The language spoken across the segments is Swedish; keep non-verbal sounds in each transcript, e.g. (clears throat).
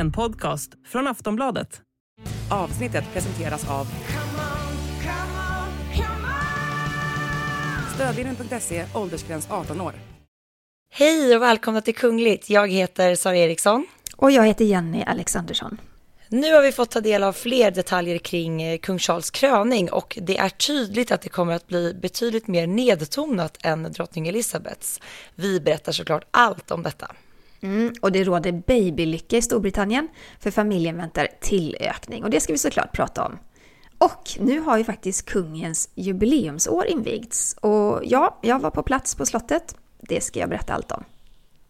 En podcast från Aftonbladet. Avsnittet presenteras av Stödvinnen.se, åldersgräns 18 år. Hej och välkomna till Kungligt. Jag heter Sara Eriksson. Och jag heter Jenny Alexandersson. Nu har vi fått ta del av fler detaljer kring eh, kung Charles kröning och det är tydligt att det kommer att bli betydligt mer nedtonat än drottning Elizabeths. Vi berättar såklart allt om detta. Mm, och det råder babylycka i Storbritannien, för familjen väntar tillökning. Och det ska vi såklart prata om. Och nu har ju faktiskt kungens jubileumsår invigts. Och ja, jag var på plats på slottet. Det ska jag berätta allt om.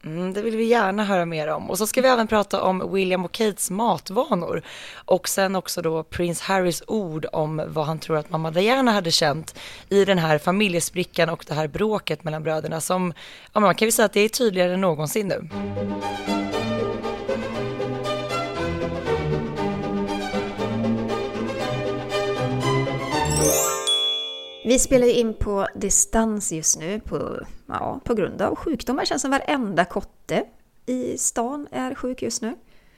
Mm, det vill vi gärna höra mer om. Och så ska vi även prata om William och Kates matvanor. Och sen också då prins Harrys ord om vad han tror att mamma Diana hade känt i den här familjesprickan och det här bråket mellan bröderna som, ja man kan ju säga att det är tydligare än någonsin nu. Vi spelar ju in på distans just nu på, ja, på grund av sjukdomar. Det känns som varenda kotte i stan är sjuk just nu.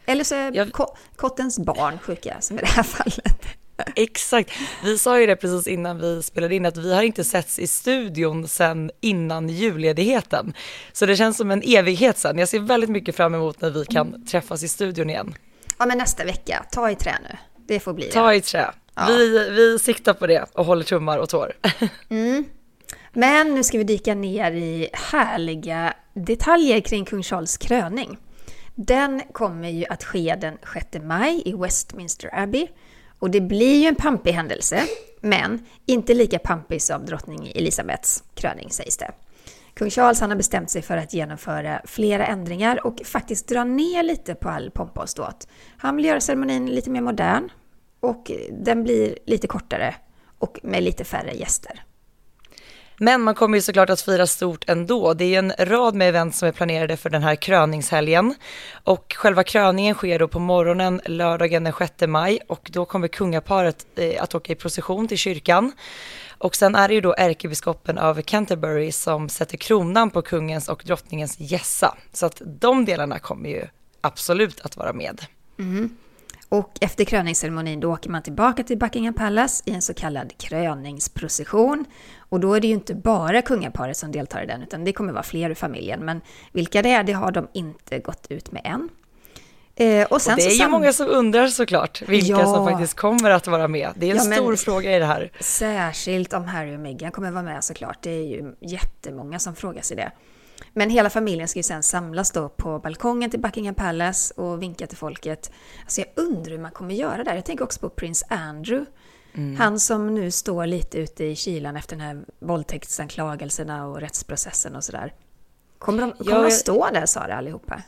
Eller så är jag... kottens barn sjuka, som i det här fallet. (laughs) Exakt. Vi sa ju det precis innan vi spelade in att vi har inte setts i studion sedan innan julledigheten. Så det känns som en evighet sedan. Jag ser väldigt mycket fram emot när vi kan mm. träffas i studion igen. Ja, men nästa vecka. Ta i trä nu. Det får bli det. Ta i trä. Ja. Vi, vi siktar på det och håller tummar och tår. (laughs) Mm. Men nu ska vi dyka ner i härliga detaljer kring kung Charles kröning. Den kommer ju att ske den 6 maj i Westminster Abbey. Och det blir ju en pampig händelse, men inte lika pampig som drottning Elisabeths kröning sägs det. Kung Charles han har bestämt sig för att genomföra flera ändringar och faktiskt dra ner lite på all pompa och ståt. Han vill göra ceremonin lite mer modern, och den blir lite kortare och med lite färre gäster. Men man kommer ju såklart att fira stort ändå. Det är en rad med event som är planerade för den här kröningshelgen. Och själva kröningen sker då på morgonen lördagen den 6 maj och då kommer kungaparet eh, att åka i procession till kyrkan. Och sen är det ju då ärkebiskopen av Canterbury som sätter kronan på kungens och drottningens gässa. Så att de delarna kommer ju absolut att vara med. Mm. Och efter kröningsceremonin då åker man tillbaka till Buckingham Palace i en så kallad kröningsprocession. Och då är det ju inte bara kungaparet som deltar i den, utan det kommer vara fler i familjen. Men vilka det är, det har de inte gått ut med än. Eh, och, och det är ju många som undrar såklart vilka ja, som faktiskt kommer att vara med. Det är en ja, stor fråga i det här. Särskilt om Harry och Meghan kommer vara med såklart. Det är ju jättemånga som frågar sig det. Men hela familjen ska ju sen samlas då på balkongen till Buckingham Palace och vinka till folket. Alltså jag undrar hur man kommer göra där. Jag tänker också på prins Andrew. Mm. Han som nu står lite ute i kylan efter den här våldtäktsanklagelserna och rättsprocessen och sådär. Kommer de, kommer ja, de stå där, Sara, allihopa?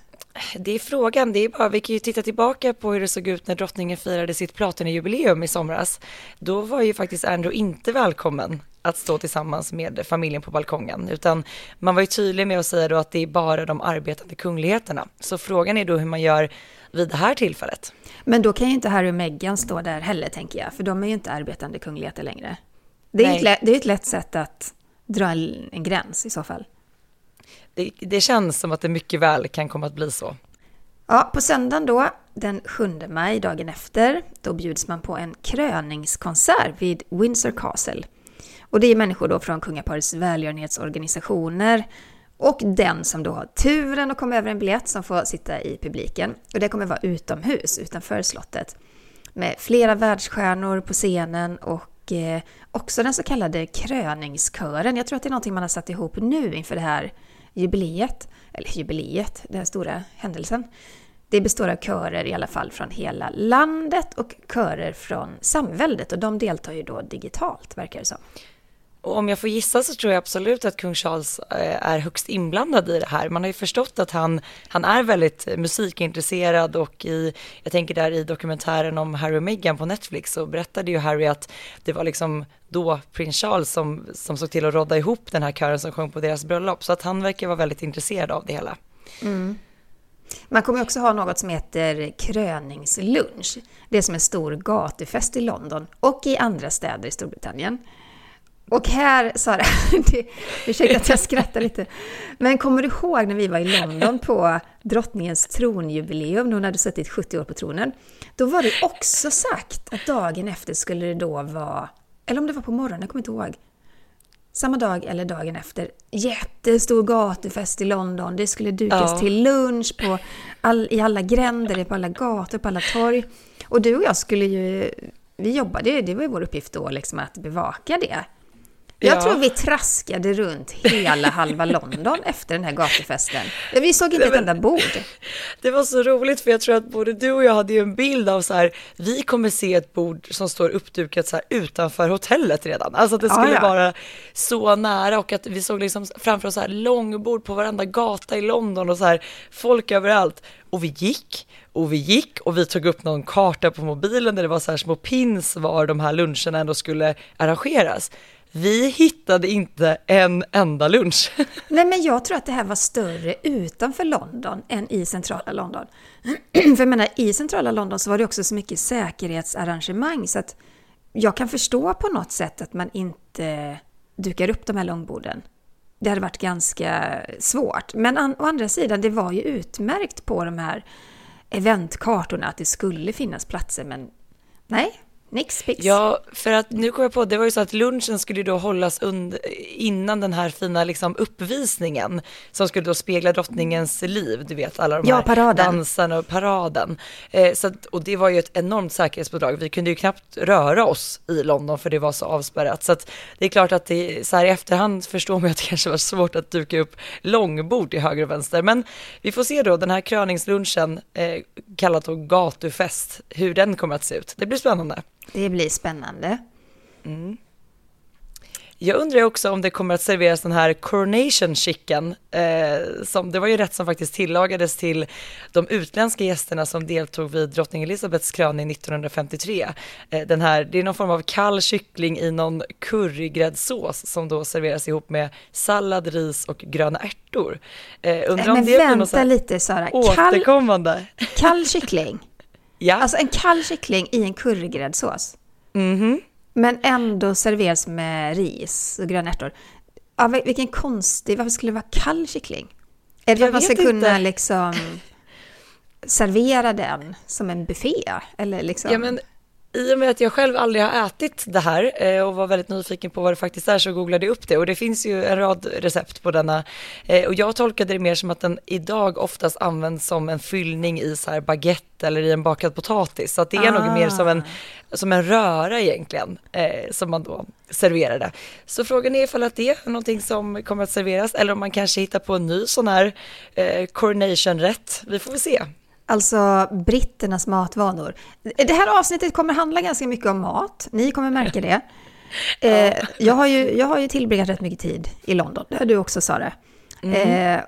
Det är frågan, det är bara, vi kan ju titta tillbaka på hur det såg ut när drottningen firade sitt Platinajubileum i somras. Då var ju faktiskt Andrew inte välkommen att stå tillsammans med familjen på balkongen, utan man var ju tydlig med att säga då att det är bara de arbetande kungligheterna. Så frågan är då hur man gör vid det här tillfället. Men då kan ju inte Harry och Meghan stå där heller, tänker jag, för de är ju inte arbetande kungligheter längre. Det är, ett, det är ett lätt sätt att dra en gräns i så fall. Det, det känns som att det mycket väl kan komma att bli så. Ja, på söndagen då, den 7 maj, dagen efter, då bjuds man på en kröningskonsert vid Windsor Castle. Och det är människor då från kungaparets välgörenhetsorganisationer och den som då har turen att komma över en biljett som får sitta i publiken. Och det kommer vara utomhus, utanför slottet. Med flera världsstjärnor på scenen och eh, också den så kallade kröningskören. Jag tror att det är någonting man har satt ihop nu inför det här jubileet. Eller jubileet, den här stora händelsen. Det består av körer i alla fall från hela landet och körer från samväldet och de deltar ju då digitalt verkar det som. Och om jag får gissa så tror jag absolut att kung Charles eh, är högst inblandad i det här. Man har ju förstått att han, han är väldigt musikintresserad och i, jag tänker där i dokumentären om Harry och Meghan på Netflix så berättade ju Harry att det var liksom då prins Charles som, som såg till att rodda ihop den här kören som sjöng på deras bröllop. Så att han verkar vara väldigt intresserad av det hela. Mm. Man kommer också ha något som heter kröningslunch. Det är som en stor gatufest i London och i andra städer i Storbritannien. Och här, Sara, (laughs) det, ursäkta att jag skrattar lite, men kommer du ihåg när vi var i London på drottningens tronjubileum, när hon hade suttit 70 år på tronen? Då var det också sagt att dagen efter skulle det då vara, eller om det var på morgonen, jag kommer inte ihåg, samma dag eller dagen efter, jättestor gatufest i London. Det skulle dukas ja. till lunch på all, i alla gränder, på alla gator, på alla torg. Och du och jag skulle ju, vi jobbade, det var ju vår uppgift då liksom att bevaka det. Jag ja. tror vi traskade runt hela halva London (laughs) efter den här gatufesten. Vi såg inte ett enda bord. (laughs) Det var så roligt för jag tror att både du och jag hade ju en bild av så här, vi kommer se ett bord som står uppdukat så här utanför hotellet redan. Alltså att det skulle ja, ja. vara så nära och att vi såg liksom framför oss så här långbord på varenda gata i London och så här folk överallt. Och vi gick och vi gick och vi tog upp någon karta på mobilen där det var så här små pins var de här luncherna ändå skulle arrangeras. Vi hittade inte en enda lunch. (laughs) Nej, men jag tror att det här var större utanför London än i centrala London. (clears throat) För jag menar, i centrala London så var det också så mycket säkerhetsarrangemang så att jag kan förstå på något sätt att man inte dukar upp de här långborden. Det hade varit ganska svårt. Men å andra sidan, det var ju utmärkt på de här eventkartorna att det skulle finnas platser, men nej, Nix pix. Ja, för att nu kommer jag på, det var ju så att lunchen skulle då hållas under, innan den här fina liksom uppvisningen som skulle då spegla drottningens liv, du vet alla de ja, här paraden. dansarna och paraden. Eh, så att, och det var ju ett enormt säkerhetspådrag, vi kunde ju knappt röra oss i London för det var så avspärrat. Så att det är klart att det, så här i efterhand förstår man att det kanske var svårt att duka upp långbord till höger och vänster. Men vi får se då den här kröningslunchen, eh, kallat då gatufest, hur den kommer att se ut. Det blir spännande. Det blir spännande. Mm. Jag undrar också om det kommer att serveras den här coronation chicken, eh, som det var ju rätt som faktiskt tillagades till de utländska gästerna som deltog vid drottning Elizabeths kröning 1953. Eh, den här, det är någon form av kall kyckling i någon currygräddsås som då serveras ihop med sallad, ris och gröna ärtor. Eh, undrar Men om det vänta blir något lite Sara, återkommande. Kall, kall kyckling? Ja. Alltså en kall kyckling i en currygräddsås. Mm Men ändå serveras med ris och gröna ärtor. Ja, vilken konstig, varför skulle det vara kall kyckling? Är det för att man ska inte. kunna liksom servera den som en buffé? Eller liksom? Ja, men i och med att jag själv aldrig har ätit det här eh, och var väldigt nyfiken på vad det faktiskt är så googlade jag upp det och det finns ju en rad recept på denna eh, och jag tolkade det mer som att den idag oftast används som en fyllning i så här baguette eller i en bakad potatis så att det är ah. nog mer som en, som en röra egentligen eh, som man då serverade. Så frågan är ifall att det är någonting som kommer att serveras eller om man kanske hittar på en ny sån här eh, coronation-rätt. Vi får väl se. Alltså britternas matvanor. Det här avsnittet kommer handla ganska mycket om mat. Ni kommer märka det. (laughs) Eh, jag, har ju, jag har ju tillbringat rätt mycket tid i London. Det har du också Sara. Mm. Eh,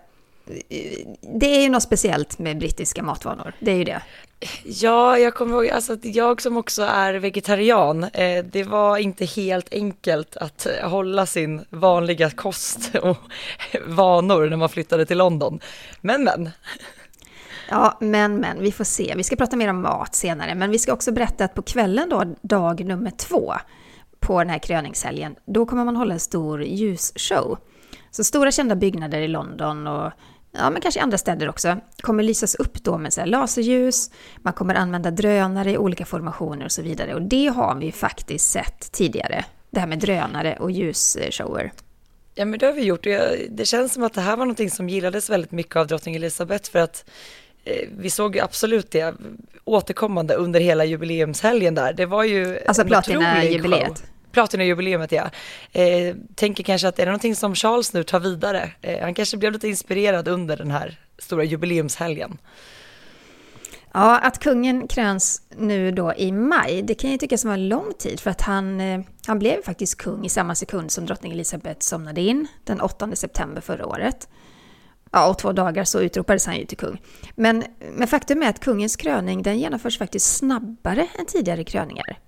det är ju något speciellt med brittiska matvanor. Det är ju det. Ja, jag kommer ihåg, alltså jag som också är vegetarian, eh, det var inte helt enkelt att hålla sin vanliga kost och (laughs) vanor när man flyttade till London. Men men. Ja, men, men, vi får se. Vi ska prata mer om mat senare, men vi ska också berätta att på kvällen då, dag nummer två på den här kröningshelgen, då kommer man hålla en stor ljusshow. Så stora kända byggnader i London och ja, men kanske andra städer också, kommer lysas upp då med så laserljus, man kommer använda drönare i olika formationer och så vidare. Och det har vi faktiskt sett tidigare, det här med drönare och ljusshower. Ja men det har vi gjort det känns som att det här var någonting som gillades väldigt mycket av drottning Elizabeth för att vi såg absolut det återkommande under hela jubileumshelgen där. Det var ju Alltså platina-jubileet. Platina-jubileumet ja. Eh, tänker kanske att är det någonting som Charles nu tar vidare? Eh, han kanske blev lite inspirerad under den här stora jubileumshelgen. Ja, att kungen kröns nu då i maj, det kan ju tyckas vara en lång tid för att han, eh, han blev faktiskt kung i samma sekund som drottning Elizabeth somnade in den 8 september förra året. Ja, och två dagar så utropades han ju till kung. Men, men faktum är att kungens kröning den genomförs faktiskt snabbare än tidigare kröningar.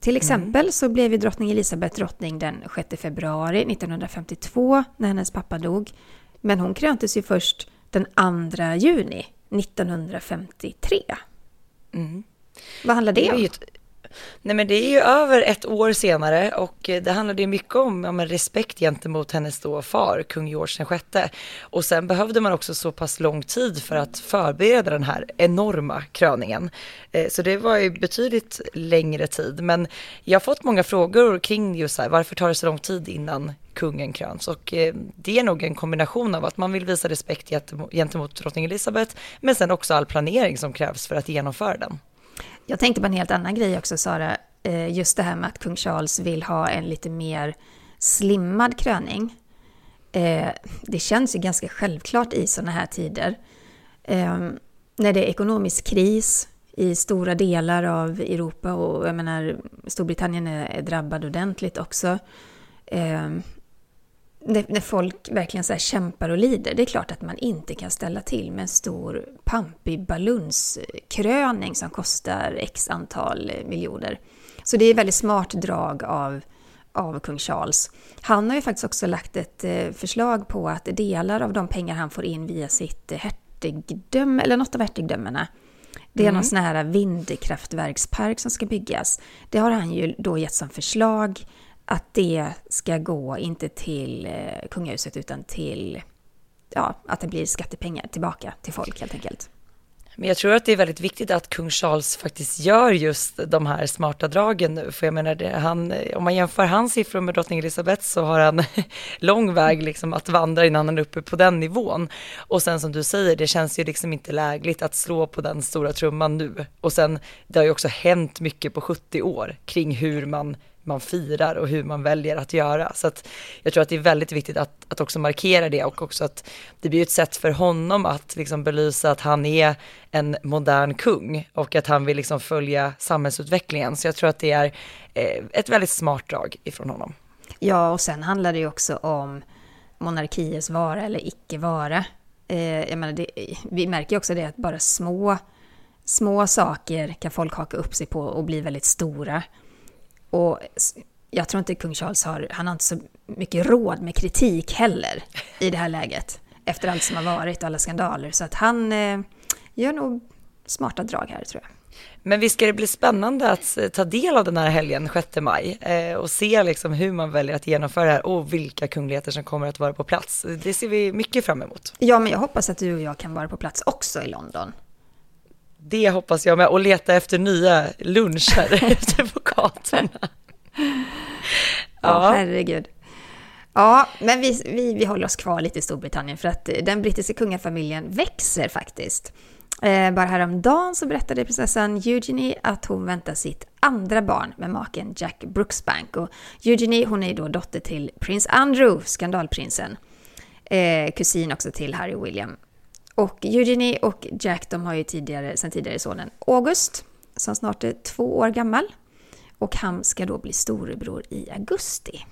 Till mm. exempel så blev ju drottning Elisabeth drottning den 6 februari 1952 när hennes pappa dog. Men hon kröntes ju först den 2 juni 1953. Mm. Vad handlar det, det om? Ett, Nej men det är ju över ett år senare och eh, det handlade ju mycket om, om respekt gentemot hennes då far, kung George VI. Och sen behövde man också så pass lång tid för att förbereda den här enorma kröningen. Eh, så det var ju betydligt längre tid. Men jag har fått många frågor kring just här, varför tar det så lång tid innan kungen kröns? Och eh, det är nog en kombination av att man vill visa respekt gentemot drottning Elizabeth, men sen också all planering som krävs för att genomföra den. Jag tänkte på en helt annan grej också, Sara. Eh, just det här med att kung Charles vill ha en lite mer slimmad kröning. Eh, det känns ju ganska självklart i sådana här tider. Ehm, när det är ekonomisk kris i stora delar av Europa och jag menar Storbritannien är drabbad ordentligt också ehm, när, folk verkligen så kämpar och lider, det är klart att man inte kan ställa till med en stor pampig balunskröning som kostar x antal miljoner. Så det är ett väldigt smart drag av, av kung Charles. Han har ju faktiskt också lagt ett eh, förslag på att delar av de pengar han får in via sitt hertigdöme, eller något av hertigdömena, det är mm. någon sån här vindkraftverkspark som ska byggas. Det har han ju då gett som förslag att det ska gå inte till eh, kungahuset utan till ja, att det blir skattepengar tillbaka till folk helt enkelt. Men jag tror att det är väldigt viktigt att kung Charles faktiskt gör just de här smarta dragen nu. För jag menar, det, han, eh, om man jämför hans siffror med drottning Elizabeth så har han (laughs) lång väg liksom att vandra innan han är uppe på den nivån. Och sen som du säger, det känns ju liksom inte lägligt att slå på den stora trumman nu. Och sen, det har ju också hänt mycket på 70 år kring hur man man firar och hur man väljer att göra. Så att jag tror att det är väldigt viktigt att, att också markera det och också att det blir ett sätt för honom att liksom belysa att han är en modern kung och att han vill liksom följa samhällsutvecklingen. Så jag tror att det är eh, ett väldigt smart drag ifrån honom. Ja, och sen handlar det ju också om monarkiers vara eller icke vara. Eh, jag menar, det, vi märker ju också det att bara små, små saker kan folk haka upp sig på och bli väldigt stora. Och jag tror inte kung Charles har, han har inte så mycket råd med kritik heller i det här läget. Efter allt som har varit och alla skandaler. Så att han eh, gör nog smarta drag här tror jag. Men visst ska det bli spännande att eh, ta del av den här helgen, 6 maj, eh, och se liksom hur man väljer att genomföra det här och vilka kungligheter som kommer att vara på plats. Det ser vi mycket fram emot. Ja, men jag hoppas att du och jag kan vara på plats också i London. Det hoppas jag med, och leta efter nya luncher ute (laughs) på gatorna. Ja, herregud. Ja, men vi, vi, vi håller oss kvar lite i Storbritannien för att den brittiska kungafamiljen växer faktiskt. Eh, bara häromdagen så berättade prinsessan Eugenie att hon väntar sitt andra barn med maken Jack Brooksbank. Och Eugenie hon är då dotter till prins Andrew, skandalprinsen. Eh, kusin också till Harry och William. Och Eugenie och Jack de har ju tidigare, sen tidigare sonen August, som snart är två år gammal. Och han ska då bli storebror i augusti.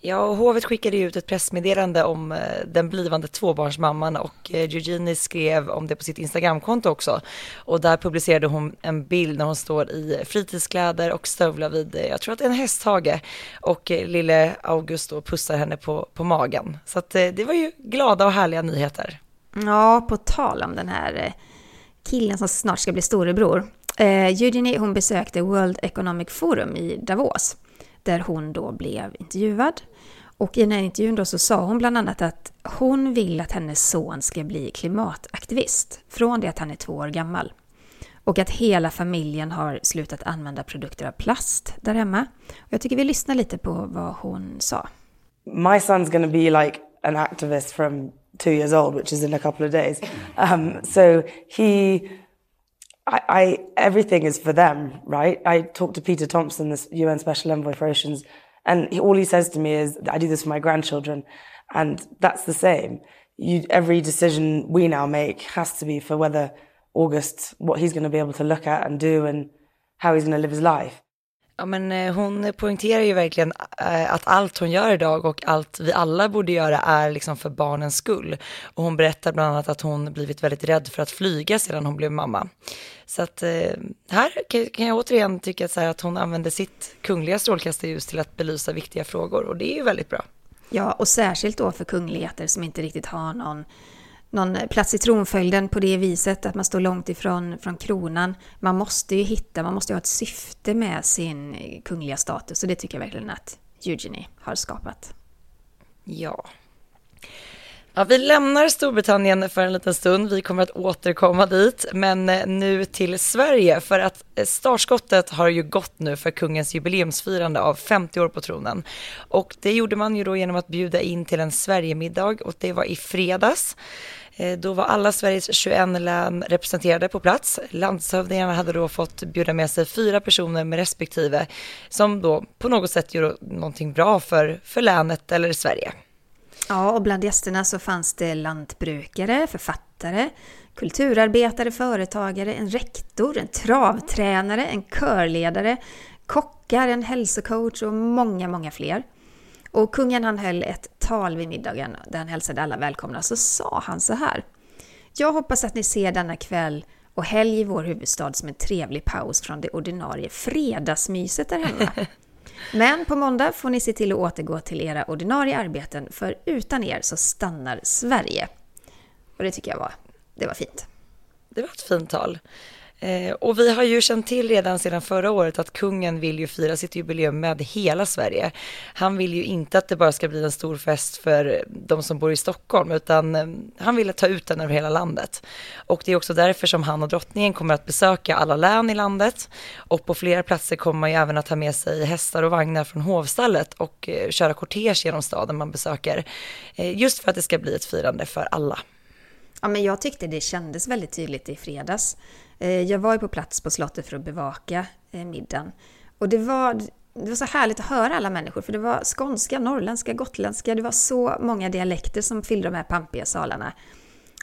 Ja, och hovet skickade ut ett pressmeddelande om eh, den blivande tvåbarnsmamman och eh, Eugenie skrev om det på sitt Instagramkonto också. Och där publicerade hon en bild när hon står i fritidskläder och stövlar vid, eh, jag tror att det är en hästhage. Och lille August då pussar henne på, på magen. Så att det var ju glada och härliga nyheter. Ja, på tal om den här eh, killen som snart ska bli storebror. Eh, Eugenie hon besökte World Economic Forum i Davos där hon då blev intervjuad. Och i den här intervjun då så sa hon bland annat att hon vill att hennes son ska bli klimataktivist från det att han är två år gammal. Och att hela familjen har slutat använda produkter av plast där hemma. Och jag tycker vi lyssnar lite på vad hon sa. My son's gonna be like an activist from two years old, which is in a couple of days. Um, so he I, I, everything is for them, right? I talked to Peter Thompson, this UN Special Envoy for Oceans, and he, all he says to me is, "I do this for my grandchildren," and that's the same. You, every decision we now make has to be for whether August, what he's going to be able to look at and do, and how he's going to live his life. Ja, men eh, hon poängterar ju verkligen eh, att allt hon gör idag och allt vi alla borde göra är liksom för barnens skull. Och hon berättar bland annat att hon blivit väldigt rädd för att flyga sedan hon blev mamma. Så att eh, här kan jag återigen tycka att, att hon använder sitt kungliga strålkastarljus till att belysa viktiga frågor och det är ju väldigt bra. Ja, och särskilt då för kungligheter som inte riktigt har någon någon plats i tronföljden på det viset, att man står långt ifrån från kronan. Man måste ju hitta, man måste ju ha ett syfte med sin kungliga status och det tycker jag verkligen att Eugenie har skapat. Ja. Ja, vi lämnar Storbritannien för en liten stund. Vi kommer att återkomma dit, men eh, nu till Sverige för att eh, startskottet har ju gått nu för kungens jubileumsfirande av 50 år på tronen. Och det gjorde man ju då genom att bjuda in till en Sverigemiddag och det var i fredags. Eh, då var alla Sveriges 21 län representerade på plats. Landshövdingarna hade då fått bjuda med sig fyra personer med respektive som då på något sätt gör någonting bra för, för länet eller Sverige. Ja, och bland gästerna så fanns det lantbrukare, författare, kulturarbetare, företagare, en rektor, en travtränare, en körledare, kockar, en hälsocoach och många, många fler. Och kungen han höll ett tal vid middagen där han hälsade alla välkomna. Så sa han så här. Jag hoppas att ni ser denna kväll och helg i vår huvudstad som en trevlig paus från det ordinarie fredagsmyset där hemma. (laughs) Men på måndag får ni se till att återgå till era ordinarie arbeten, för utan er så stannar Sverige. Och det tycker jag var, det var fint. Det var ett fint tal. Eh, och vi har ju känt till redan sedan förra året att kungen vill ju fira sitt jubileum med hela Sverige. Han vill ju inte att det bara ska bli en stor fest för de som bor i Stockholm, utan eh, han vill ta ut den över hela landet. Och det är också därför som han och drottningen kommer att besöka alla län i landet. Och på flera platser kommer man ju även att ta med sig hästar och vagnar från hovstallet och eh, köra kortege genom staden man besöker. Eh, just för att det ska bli ett firande för alla. Ja, men jag tyckte det kändes väldigt tydligt i fredags. Eh, jag var ju på plats på slottet för att bevaka eh, middagen. Och det var, det var så härligt att höra alla människor, för det var skånska, norrländska, gotländska, det var så många dialekter som fyllde de här pampiga salarna.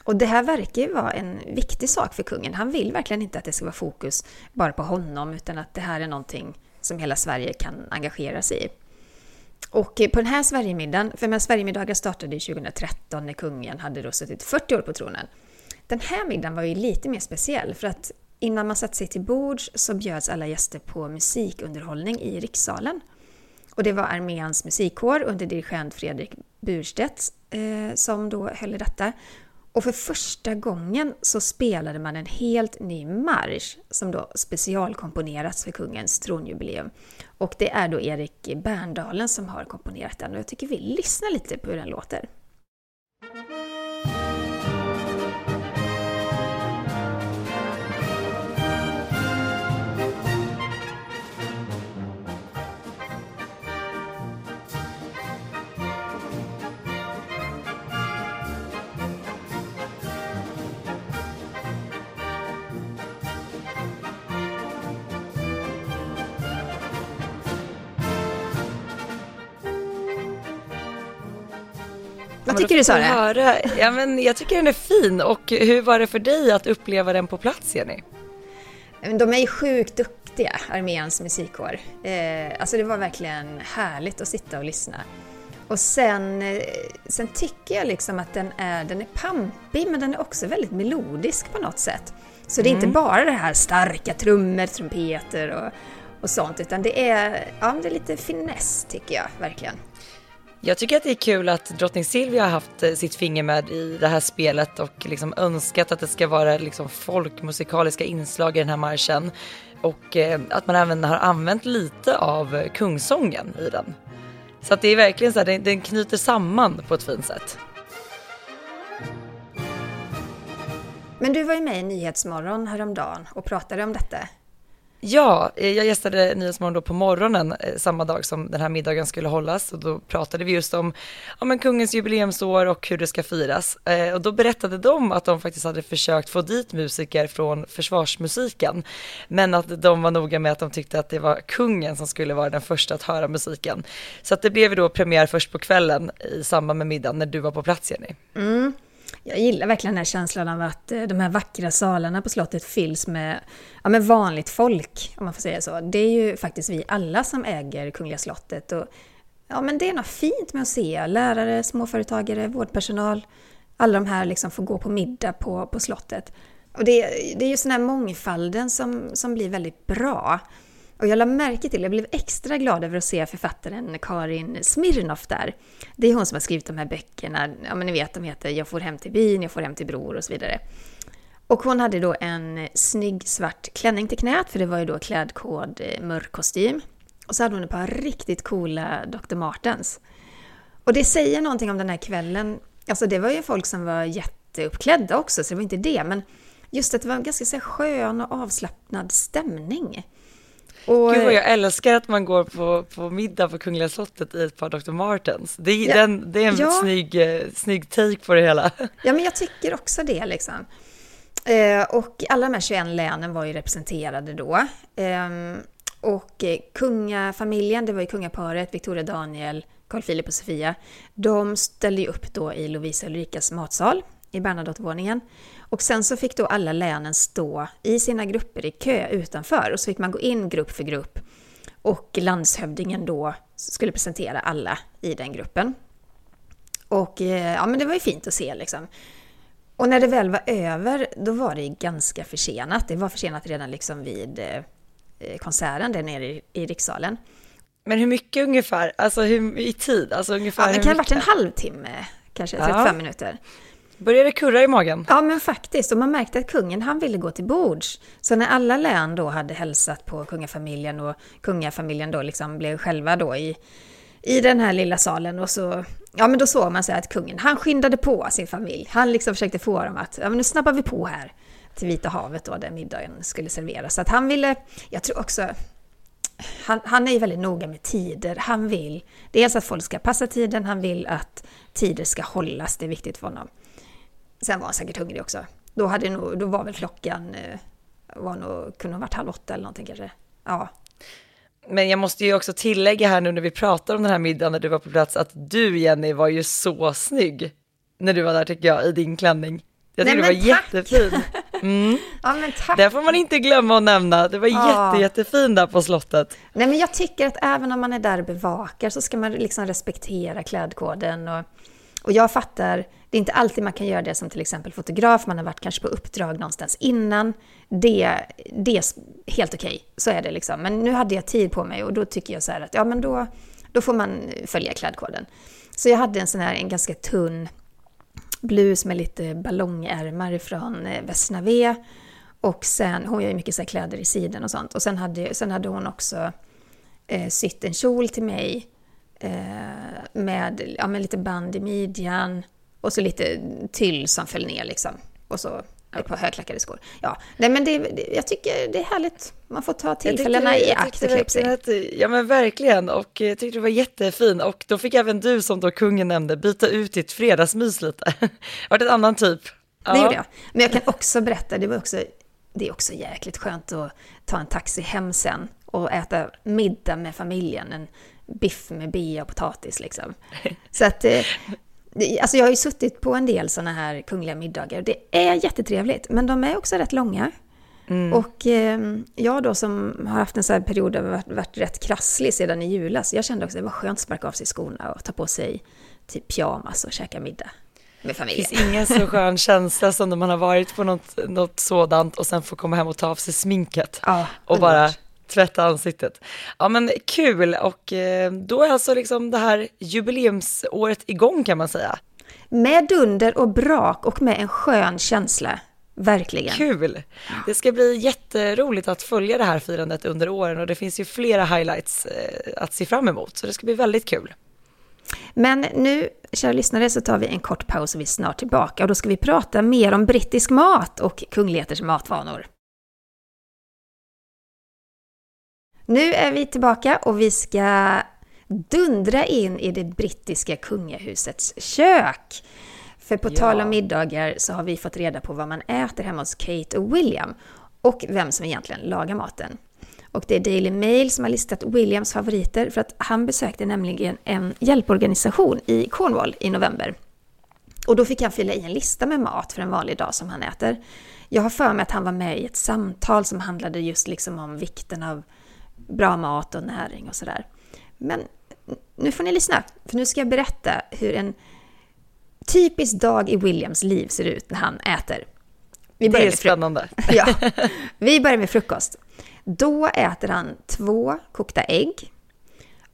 Och det här verkar ju vara en viktig sak för kungen. Han vill verkligen inte att det ska vara fokus bara på honom, utan att det här är någonting som hela Sverige kan engagera sig i. Och på den här Sverigemiddagen, för de här Sverigemiddagar startade 2013 när kungen hade då suttit 40 år på tronen. Den här middagen var ju lite mer speciell för att innan man satte sig till bords så bjöds alla gäster på musikunderhållning i rikssalen. Och det var arméns musikkår under dirigent Fredrik Burstedt eh, som då höll i detta. Och för första gången så spelade man en helt ny marsch som då specialkomponerats för kungens tronjubileum. Och det är då Erik Berndalen som har komponerat den och jag tycker vi lyssnar lite på hur den låter. Vad tycker du Sara? Höra. Ja, men jag tycker den är fin och hur var det för dig att uppleva den på plats Jenny? De är ju sjukt duktiga, arméns musikkår. Eh, alltså det var verkligen härligt att sitta och lyssna. Och sen, eh, sen tycker jag liksom att den är, den är pampig men den är också väldigt melodisk på något sätt. Så det är mm. inte bara det här starka trummor, trumpeter och, och sånt utan det är, ja, det är lite finess tycker jag verkligen. Jag tycker att det är kul att drottning Silvia har haft eh, sitt finger med i det här spelet och liksom önskat att det ska vara liksom folkmusikaliska inslag i den här marschen. Och eh, att man även har använt lite av eh, kungsången i den. Så att det är verkligen så här, den knyter samman på ett fint sätt. Men du var ju med i Nyhetsmorgon häromdagen och pratade om detta. Ja, eh, jag gästade Nyhetsmorgon då på morgonen eh, samma dag som den här middagen skulle hållas och då pratade vi just om ja, men kungens jubileumsår och hur det ska firas. Eh, och då berättade de att de faktiskt hade försökt få dit musiker från försvarsmusiken, men att de var noga med att de tyckte att det var kungen som skulle vara den första att höra musiken. Så att det blev då premiär först på kvällen i samband med middagen när du var på plats Jenny. Mm. Jag gillar verkligen den här känslan av att eh, de här vackra salarna på slottet fylls med, ja, med vanligt folk, om man får säga så. Det är ju faktiskt vi alla som äger Kungliga slottet. Och, ja, men det är något fint med att se lärare, småföretagare, vårdpersonal, alla de här liksom får gå på middag på, på slottet. Och det, det är just den här mångfalden som, som blir väldigt bra. Och jag la märke till, jag blev extra glad över att se författaren Karin Smirnoff där. Det är hon som har skrivit de här böckerna, ja men ni vet, de heter Jag får hem till byn, Jag får hem till bror och så vidare. Och hon hade då en snygg svart klänning till knät, för det var ju då klädkod eh, mörk kostym. Och så hade hon ett par riktigt coola Dr. Martens. Och det säger någonting om den här kvällen. Alltså det var ju folk som var jätteuppklädda också, så det var inte det. Men just att det var en ganska så skön och avslappnad stämning. Och, Gud vad jag älskar att man går på, på middag på Kungliga slottet i ett par Dr. Martens. Det, ja, den, det är en ja. snygg, eh, snygg take på det hela. (laughs) Ja, men jag tycker också det liksom. Eh, och alla de här 21 länen var ju representerade då. Eh, och kungafamiljen, det var ju kungaparet, Victoria Daniel, Carl Philip och Sofia, de ställde ju upp då i Lovisa Ulrikas matsal i Bernadottevåningen. Och sen så fick då alla länen stå i sina grupper i kö utanför och så fick man gå in grupp för grupp. Och landshövdingen då skulle presentera alla i den gruppen. Och eh, ja, men det var ju fint att se liksom. Och när det väl var över, då var det ganska försenat. Det var försenat redan liksom vid eh, konserten där nere i, i rikssalen. Men hur mycket ungefär? Alltså hur, i tid? Alltså ungefär ja, det kan ha varit en halvtimme, kanske 35 ja. minuter. Började kurra i magen? Ja, men faktiskt. Och man märkte att kungen, han ville gå till bords. Så när alla län då hade hälsat på kungafamiljen och kungafamiljen då liksom blev själva då i, i den här lilla salen och så, ja men då såg man så att kungen, han skyndade på sin familj. Han liksom försökte få dem att, ja men nu snabbar vi på här till Vita havet då, där middagen skulle serveras. Så att han ville, jag tror också, han, han är ju väldigt noga med tider. Han vill dels att folk ska passa tiden, han vill att tider ska hållas, det är viktigt för honom. Sen var han säkert hungrig också. Då, hade nog, då var väl klockan, eh, var nog, kunde ha varit halv åtta eller någonting kanske. Ja. Men jag måste ju också tillägga här nu när vi pratar om den här middagen när du var på plats att du Jenny var ju så snygg när du var där tycker jag i din klänning. Jag tycker du var tack. jättefin. (laughs) Mm. Ja, men tack. Det får man inte glömma att nämna. Det var ja. jätte, jättefin där på slottet. Nej, men jag tycker att även om man är där och bevakar så ska man liksom respektera klädkoden. Och, och jag fattar, det är inte alltid man kan göra det som till exempel fotograf, man har varit kanske på uppdrag någonstans innan. Det, det är helt okej, okay. så är det liksom. Men nu hade jag tid på mig och då tycker jag så här att ja, men då, då får man följa klädkoden. Så jag hade en sån här, en ganska tunn blus med lite ballongärmar från eh, Och sen, hon gör ju mycket så kläder i siden och sånt. Och sen hade, sen hade hon också eh, sytt en kjol till mig med, ja, med lite band i midjan och så lite tyll som föll ner liksom. Och så ett par högklackade skor. Ja, nej men det, det, jag tycker det är härligt. Man får ta tillfällena i akt och klä sig. Ja men verkligen, och jag tyckte det var jättefin. Och då fick även du, som då kungen nämnde, byta ut ditt fredagsmys lite. (laughs) Vart ett annan typ. Ja. Det gjorde jag. Men jag kan också berätta, det var också, det är också jäkligt skönt att ta en taxi hem sen och äta middag med familjen. En biff med bea och potatis liksom. Så att eh, Alltså jag har ju suttit på en del sådana här kungliga middagar. Det är jättetrevligt, men de är också rätt långa. Mm. Och eh, jag då som har haft en sån här period där jag varit, varit rätt krasslig sedan i julas, jag kände också att det var skönt att sparka av sig skorna och ta på sig typ pyjamas och käka middag med familjen. Det finns ingen så skön känsla som när man har varit på något, något sådant och sen får komma hem och ta av sig sminket. Ja, och bara tvätta ansiktet. Ja men kul och eh, då är alltså liksom det här jubileumsåret igång kan man säga. Med dunder och brak och med en skön känsla. Verkligen. Kul! Det ska bli jätteroligt att följa det här firandet under åren och det finns ju flera highlights eh, att se fram emot så det ska bli väldigt kul. Men nu, kära lyssnare, så tar vi en kort paus och vi är snart tillbaka och då ska vi prata mer om brittisk mat och kungligheters matvanor. Nu är vi tillbaka och vi ska dundra in i det brittiska kungahusets kök. För på ja. tal om middagar så har vi fått reda på vad man äter hemma hos Kate och William och vem som egentligen lagar maten. Och det är Daily Mail som har listat Williams favoriter för att han besökte nämligen en hjälporganisation i Cornwall i november. Och då fick han fylla i en lista med mat för en vanlig dag som han äter. Jag har för mig att han var med i ett samtal som handlade just liksom om vikten av bra mat och näring och sådär. Men nu får ni lyssna, för nu ska jag berätta hur en typisk dag i Williams liv ser ut när han äter. Vi börjar det är spännande. (laughs) ja, vi börjar med frukost. Då äter han två kokta ägg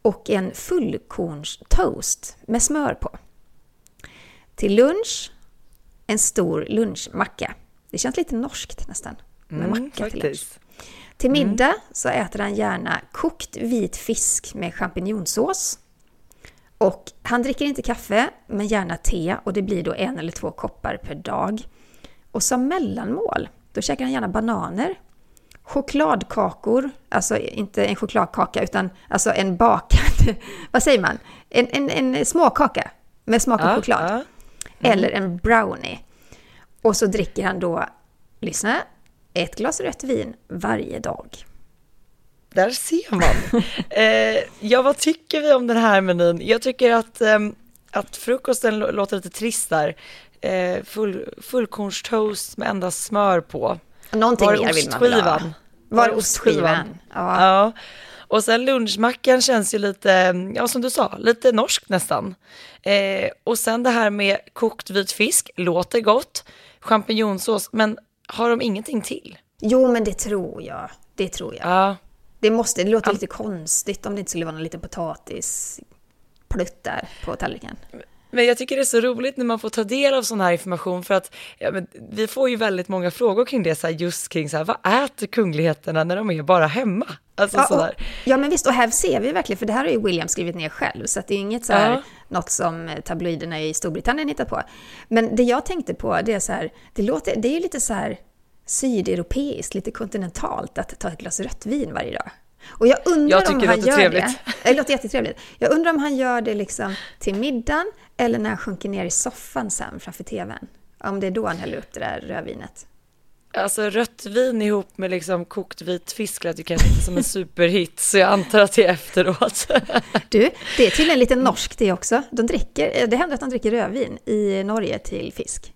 och en fullkornstoast med smör på. Till lunch en stor lunchmacka. Det känns lite norskt nästan. Med Mm, macka till lunch. Till middag så äter han gärna kokt vit fisk med champinjonsås. Och han dricker inte kaffe, men gärna te och det blir då en eller två koppar per dag. Och som mellanmål, då käkar han gärna bananer, chokladkakor, alltså inte en chokladkaka utan alltså en bakad, (laughs) vad säger man? En, en, en småkaka med smak av Ja, choklad. ja. Eller en brownie. Och så dricker han då, lyssna, ett glas rött vin varje dag. Där ser man. (laughs) eh, ja, vad tycker vi om den här menyn? Jag tycker att, ehm, att frukosten lå- låter lite trist där. Eh, full, fullkornstoast med endast smör på. Någonting Var mer vill man väl ha? Var är ostskivan? Ja. Ja. Och sen lunchmackan känns ju lite, ja som du sa, lite norskt nästan. Eh, och sen det här med kokt vit fisk, låter gott. Champinjonsås, men har de ingenting till? Jo, men det tror jag. Det tror jag. Ja. Det måste, det låter lite konstigt om det inte skulle vara någon liten potatis plutt där på tallriken. Men jag tycker det är så roligt när man får ta del av sån här information för att ja, vi får ju väldigt många frågor kring det, så här, just kring så här, vad äter kungligheterna när de är bara hemma? Alltså Ja, och, ja, men visst, och här ser vi verkligen, för det här har ju William skrivit ner själv, så det är inget så här, Ja. Något som tabloiderna i Storbritannien hittat på. Men det jag tänkte på, det är så här, det låter, det är ju lite så här sydeuropeiskt, lite kontinentalt att ta ett glas rött vin varje dag. Och jag undrar Jag tycker om det han gör trevligt. det. Det låter jättetrevligt. Jag undrar om han gör det liksom till middagen eller när han sjunker ner i soffan sen framför tvn. Om det är då han häller upp det där rödvinet. Alltså rött vin ihop med liksom kokt vit fisk lät ju kanske inte som en superhit, så jag antar att det är efteråt. (laughs) Du, det är tydligen lite norskt det också. De dricker, det händer att de dricker rödvin i Norge till fisk.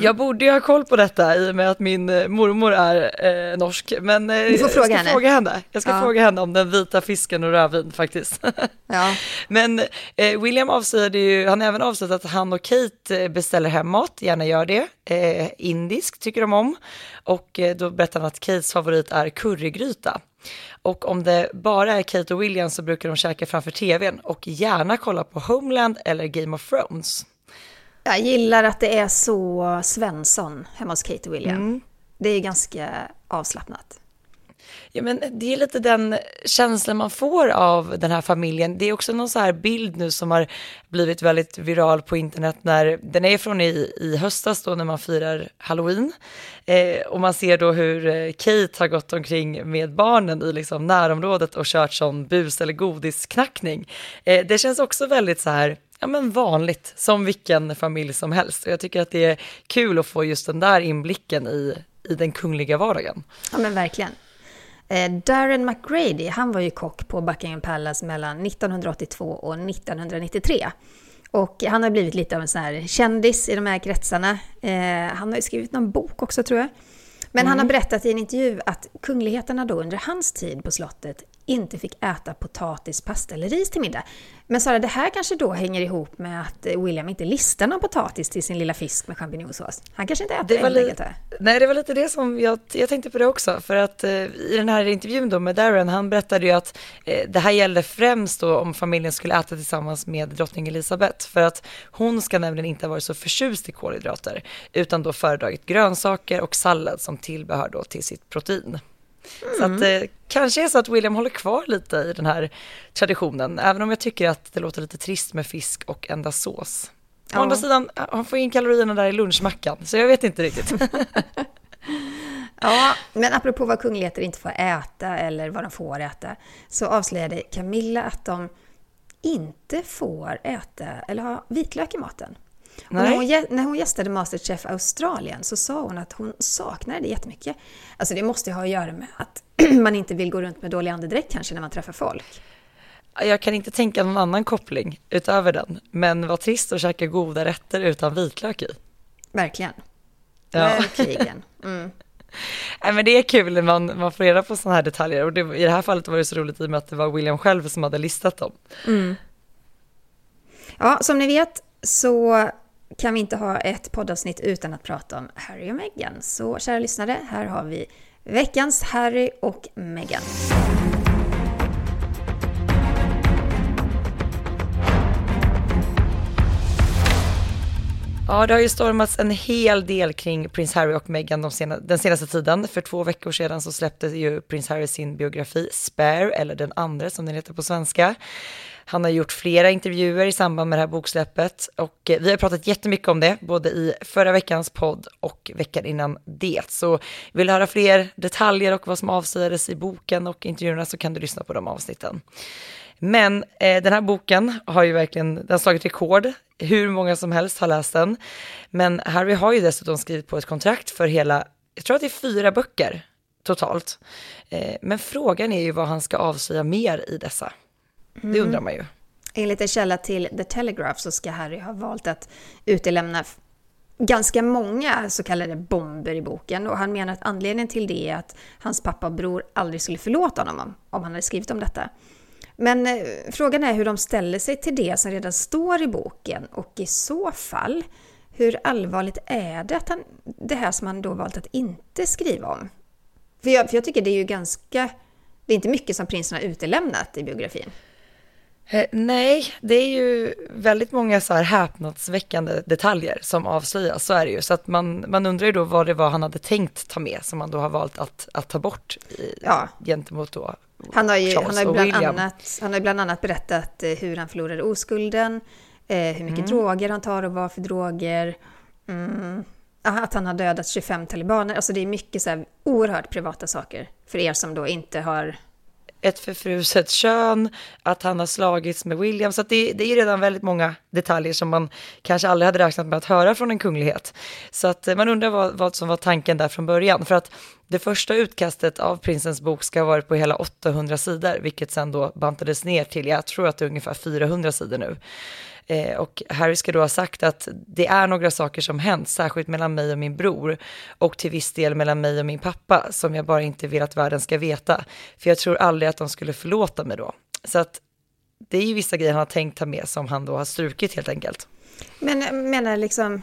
Jag borde ju ha koll på detta i och med att min eh, mormor är eh, norsk, men eh, Du får jag fråga ska henne. fråga henne. Jag ska Ja. fråga henne om den vita fisken och rödvin faktiskt. (laughs) Ja. Men eh, William avslöjade ju, han har även avslöjat att han och Kate eh, beställer hem mat, gärna gör det. Eh, indisk tycker de om. Och eh, då berättar han att Kates favorit är currygryta. Och om det bara är Kate och William så brukar de käka framför tvn och gärna kolla på Homeland eller Game of Thrones. Jag gillar att det är så Svensson hemma hos Kate och William. Det är ganska avslappnat. Ja, men det är lite den känslan man får av den här familjen. Det är också någon så här bild nu som har blivit väldigt viral på internet när den är från i, i höstas då när man firar halloween. Eh, och man ser då hur eh, Kate har gått omkring med barnen i liksom närområdet och kört sån bus eller godisknackning. Eh, det känns också väldigt så här Ja men vanligt, som vilken familj som helst. Och jag tycker att det är kul att få just den där inblicken i, i den kungliga vardagen. Ja men verkligen. Eh, Darren McGrady, han var ju kock på Buckingham Palace mellan 1982 och 1993. Och han har blivit lite av en sån här kändis i de här kretsarna. Eh, han har ju skrivit någon bok också tror jag. Men han har berättat i en intervju att kungligheterna då under hans tid på slottet inte fick äta potatis, pasta eller ris till middag. Men Sara, det här kanske då hänger ihop med att William inte listar någon potatis till sin lilla fisk med champinjonsås. Han kanske inte äter Det helt enkelt. nej, det var lite det som jag, jag tänkte på det också. För att eh, i den här intervjun då med Darren, han berättade ju att eh, det här gällde främst då om familjen skulle äta tillsammans med drottning Elizabeth. För att hon ska nämligen inte ha varit så förtjust i kolhydrater, utan då föredragit grönsaker och sallad som tillbehör då till sitt protein. Så att det eh, kanske är så att William håller kvar lite i den här traditionen, även om jag tycker att det låter lite trist med fisk och endast sås. Å Ja. andra sidan, han får in kalorierna där i lunchmackan, så jag vet inte riktigt. (laughs) Ja, men apropå vad kungligheter inte får äta eller vad de får äta så avslöjade Camilla att de inte får äta eller ha vitlök i maten. När, hon, när hon gästade Masterchef Australien så sa hon att hon saknade det jättemycket. Alltså det måste ju ha att göra med att (clears throat) man inte vill gå runt med dålig andedräkt kanske när man träffar folk. Jag kan inte tänka någon annan koppling utöver den, men vad trist att käka goda rätter utan vitlök i. Verkligen. Ja. Verkligen. (laughs) Mm. Nej, men det är kul när man, man får reda på sådana här detaljer och det, i det här fallet var det så roligt i och med att det var William själv som hade listat dem. Ja, som ni vet så kan vi inte ha ett poddavsnitt utan att prata om Harry och Meghan. Så kära lyssnare, här har vi Veckans Harry och Meghan. Ja, det har ju stormats en hel del kring prins Harry och Meghan de sena, den senaste tiden. För två veckor sedan så släppte ju prins Harry sin biografi Spare, eller den andra som den heter på svenska. Han har gjort flera intervjuer i samband med det här boksläppet och eh, vi har pratat jättemycket om det, både i förra veckans podd och veckan innan det. Så vill du höra fler detaljer och vad som avslöjades i boken och intervjuerna så kan du lyssna på de avsnitten. Men eh, den här boken har ju verkligen den har slagit rekord. Hur många som helst har läst den. Men Harry har ju dessutom skrivit på ett kontrakt för hela, jag tror att det är fyra böcker totalt. Eh, men frågan är ju vad han ska avslöja mer i dessa. Mm. Det undrar man ju. Mm. Enligt en källa till The Telegraph så ska Harry ha valt att utelämna ganska många så kallade bomber i boken och han menar att anledningen till det är att hans pappa och bror aldrig skulle förlåta honom om han hade skrivit om detta. Men eh, frågan är hur de ställer sig till det som redan står i boken och i så fall, hur allvarligt är det att han, det här som han då valt att inte skriva om? För jag, för jag tycker det är ju ganska, det är inte mycket som prinsen har utelämnat i biografin. Eh, nej, det är ju väldigt många så här häpnadsväckande detaljer som avslöjas, så är det ju. Så att man, man undrar ju då vad det var han hade tänkt ta med som han då har valt att, att ta bort i, ja. gentemot då han har ju, han har bland annat, han har bland annat berättat eh, hur han förlorade oskulden, eh, hur mycket mm. droger han tar och vad för droger. Mm. Att han har dödat 25 talibaner. Alltså det är mycket så här oerhört privata saker för er som då inte har ett förfruset kön, att han har slagits med William. Så det, det, är redan väldigt många detaljer som man kanske aldrig hade räknat med att höra från en kunglighet. Så att eh, man undrar vad, vad som var tanken där från början. För att det första utkastet av prinsens bok ska ha varit på hela 800 sidor, vilket sen då bantades ner till, jag tror att det är ungefär 400 sidor nu. Eh, och Harry ska då ha sagt att det är några saker som hänt, särskilt mellan mig och min bror och till viss del mellan mig och min pappa som jag bara inte vill att världen ska veta. För jag tror aldrig att de skulle förlåta mig då. Så att det är ju vissa grejer han har tänkt ta med som han då har strukit helt enkelt. Men eh, menar liksom,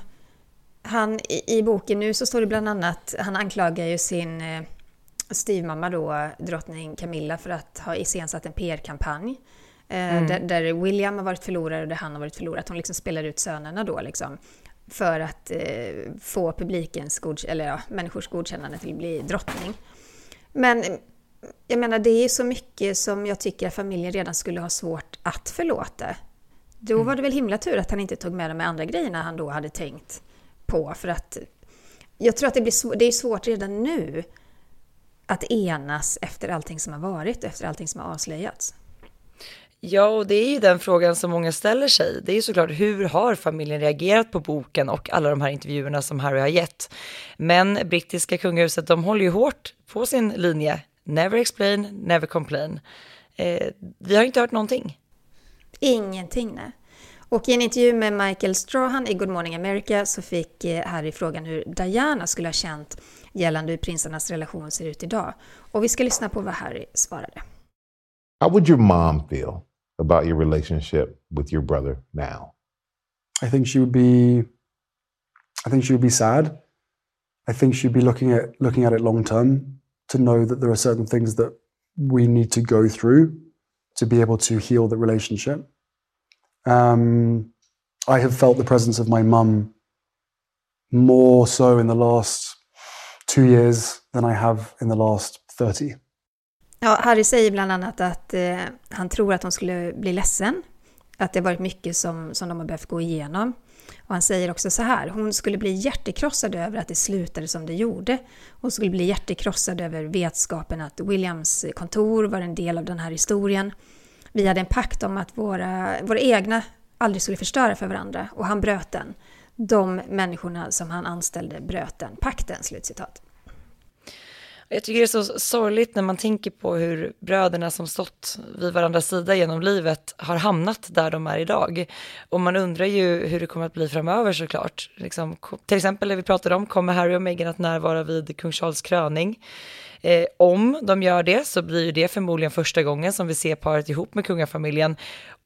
han i, i boken nu så står det bland annat, han anklagar ju sin eh, styvmamma då, drottning Camilla, för att ha iscensatt en PR-kampanj. Eh, mm. Där, där, William har varit förlorare och där han har varit förlorare. Att hon liksom spelar ut sönerna då liksom. För att eh, få publikens, godk eller ja, människors godkännande till att bli drottning. Men jag menar, det är så mycket som jag tycker att familjen redan skulle ha svårt att förlåta. Då mm. var det väl himla tur att han inte tog med de andra grejerna han då hade tänkt på. För att jag tror att det, blir det är svårt redan nu att enas efter allting som har varit, efter allting som har avslöjats. Ja, och det är ju den frågan som många ställer sig. Det är ju såklart, hur har familjen reagerat på boken och alla de här intervjuerna som Harry har gett? Men brittiska kungahuset, de håller ju hårt på sin linje. Never explain, never complain. Eh, vi har inte hört någonting. Ingenting, nej. Och i en intervju med Michael Strahan i Good Morning America så fick eh, Harry frågan hur Diana skulle ha känt gällande hur prinsarnas relation ser ut idag. Och vi ska lyssna på vad Harry svarade. How would your mom feel about your relationship with your brother now? I think she would be I think she would be sad. I think she'd be looking at looking at it long term to know that there are certain things that we need to go through to be able to heal the relationship. Um, I have felt the presence of my mum more so in the last two years than I have in the last 30. Ja, Harry säger bland annat att eh, han tror att hon skulle bli ledsen. Att det varit mycket som, som de har behövt gå igenom. Och han säger också så här, hon skulle bli hjärtekrossad över att det slutade som det gjorde. Hon skulle bli hjärtekrossad över vetskapen att Williams kontor var en del av den här historien. Vi hade en pakt om att våra, våra egna aldrig skulle förstöra för varandra och han bröt den. De människorna som han anställde bröt den pakten. Slutcitat. Jag tycker det är så sorgligt när man tänker på hur bröderna som stått vid varandras sida genom livet har hamnat där de är idag. Och man undrar ju hur det kommer att bli framöver såklart. Liksom, till exempel när vi pratade om, kommer Harry och Meghan att närvara vid kung Charles kröning? Eh, om de gör det så blir det förmodligen första gången som vi ser paret ihop med kungafamiljen.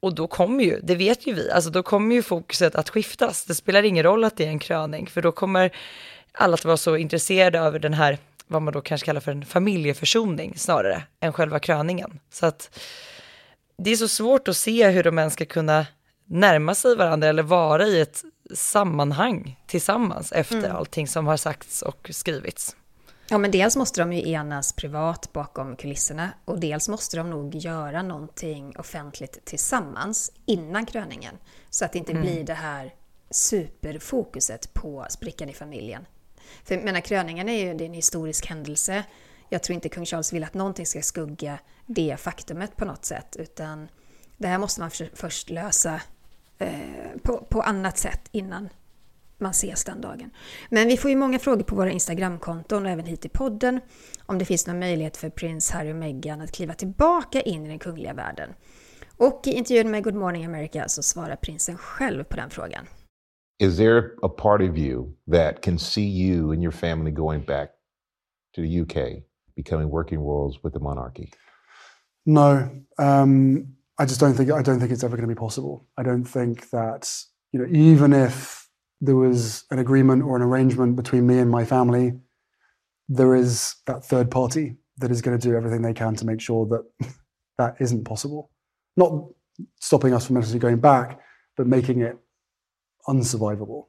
Och då kommer ju, det vet ju vi, alltså då kommer ju fokuset att skiftas. Det spelar ingen roll att det är en kröning, för då kommer alla att vara så intresserade över den här vad man då kanske kallar för en familjeförsoning snarare än själva kröningen. Så att det är så svårt att se hur de ens ska kunna närma sig varandra eller vara i ett sammanhang tillsammans efter mm. allting som har sagts och skrivits. Ja, men dels måste de ju enas privat bakom kulisserna och dels måste de nog göra någonting offentligt tillsammans innan kröningen. Så att det inte mm. blir det här superfokuset på sprickan i familjen. För jag menar, kröningen är ju det är en historisk händelse. Jag tror inte kung Charles vill att någonting ska skugga det faktumet på något sätt, utan det här måste man först lösa eh, på, på annat sätt innan man ses den dagen. Men vi får ju många frågor på våra Instagramkonton och även hit i podden om det finns någon möjlighet för prins Harry och Meghan att kliva tillbaka in i den kungliga världen. Och i intervjun med Good Morning America så svarar prinsen själv på den frågan. Is there a part of you that can see you and your family going back to the UK, becoming working royals with the monarchy? No, um, I just don't think I don't think it's ever going to be possible. I don't think that you know even if there was an agreement or an arrangement between me and my family, there is that third party that is going to do everything they can to make sure that (laughs) that isn't possible. Not stopping us from necessarily going back, but making it unsurvivable.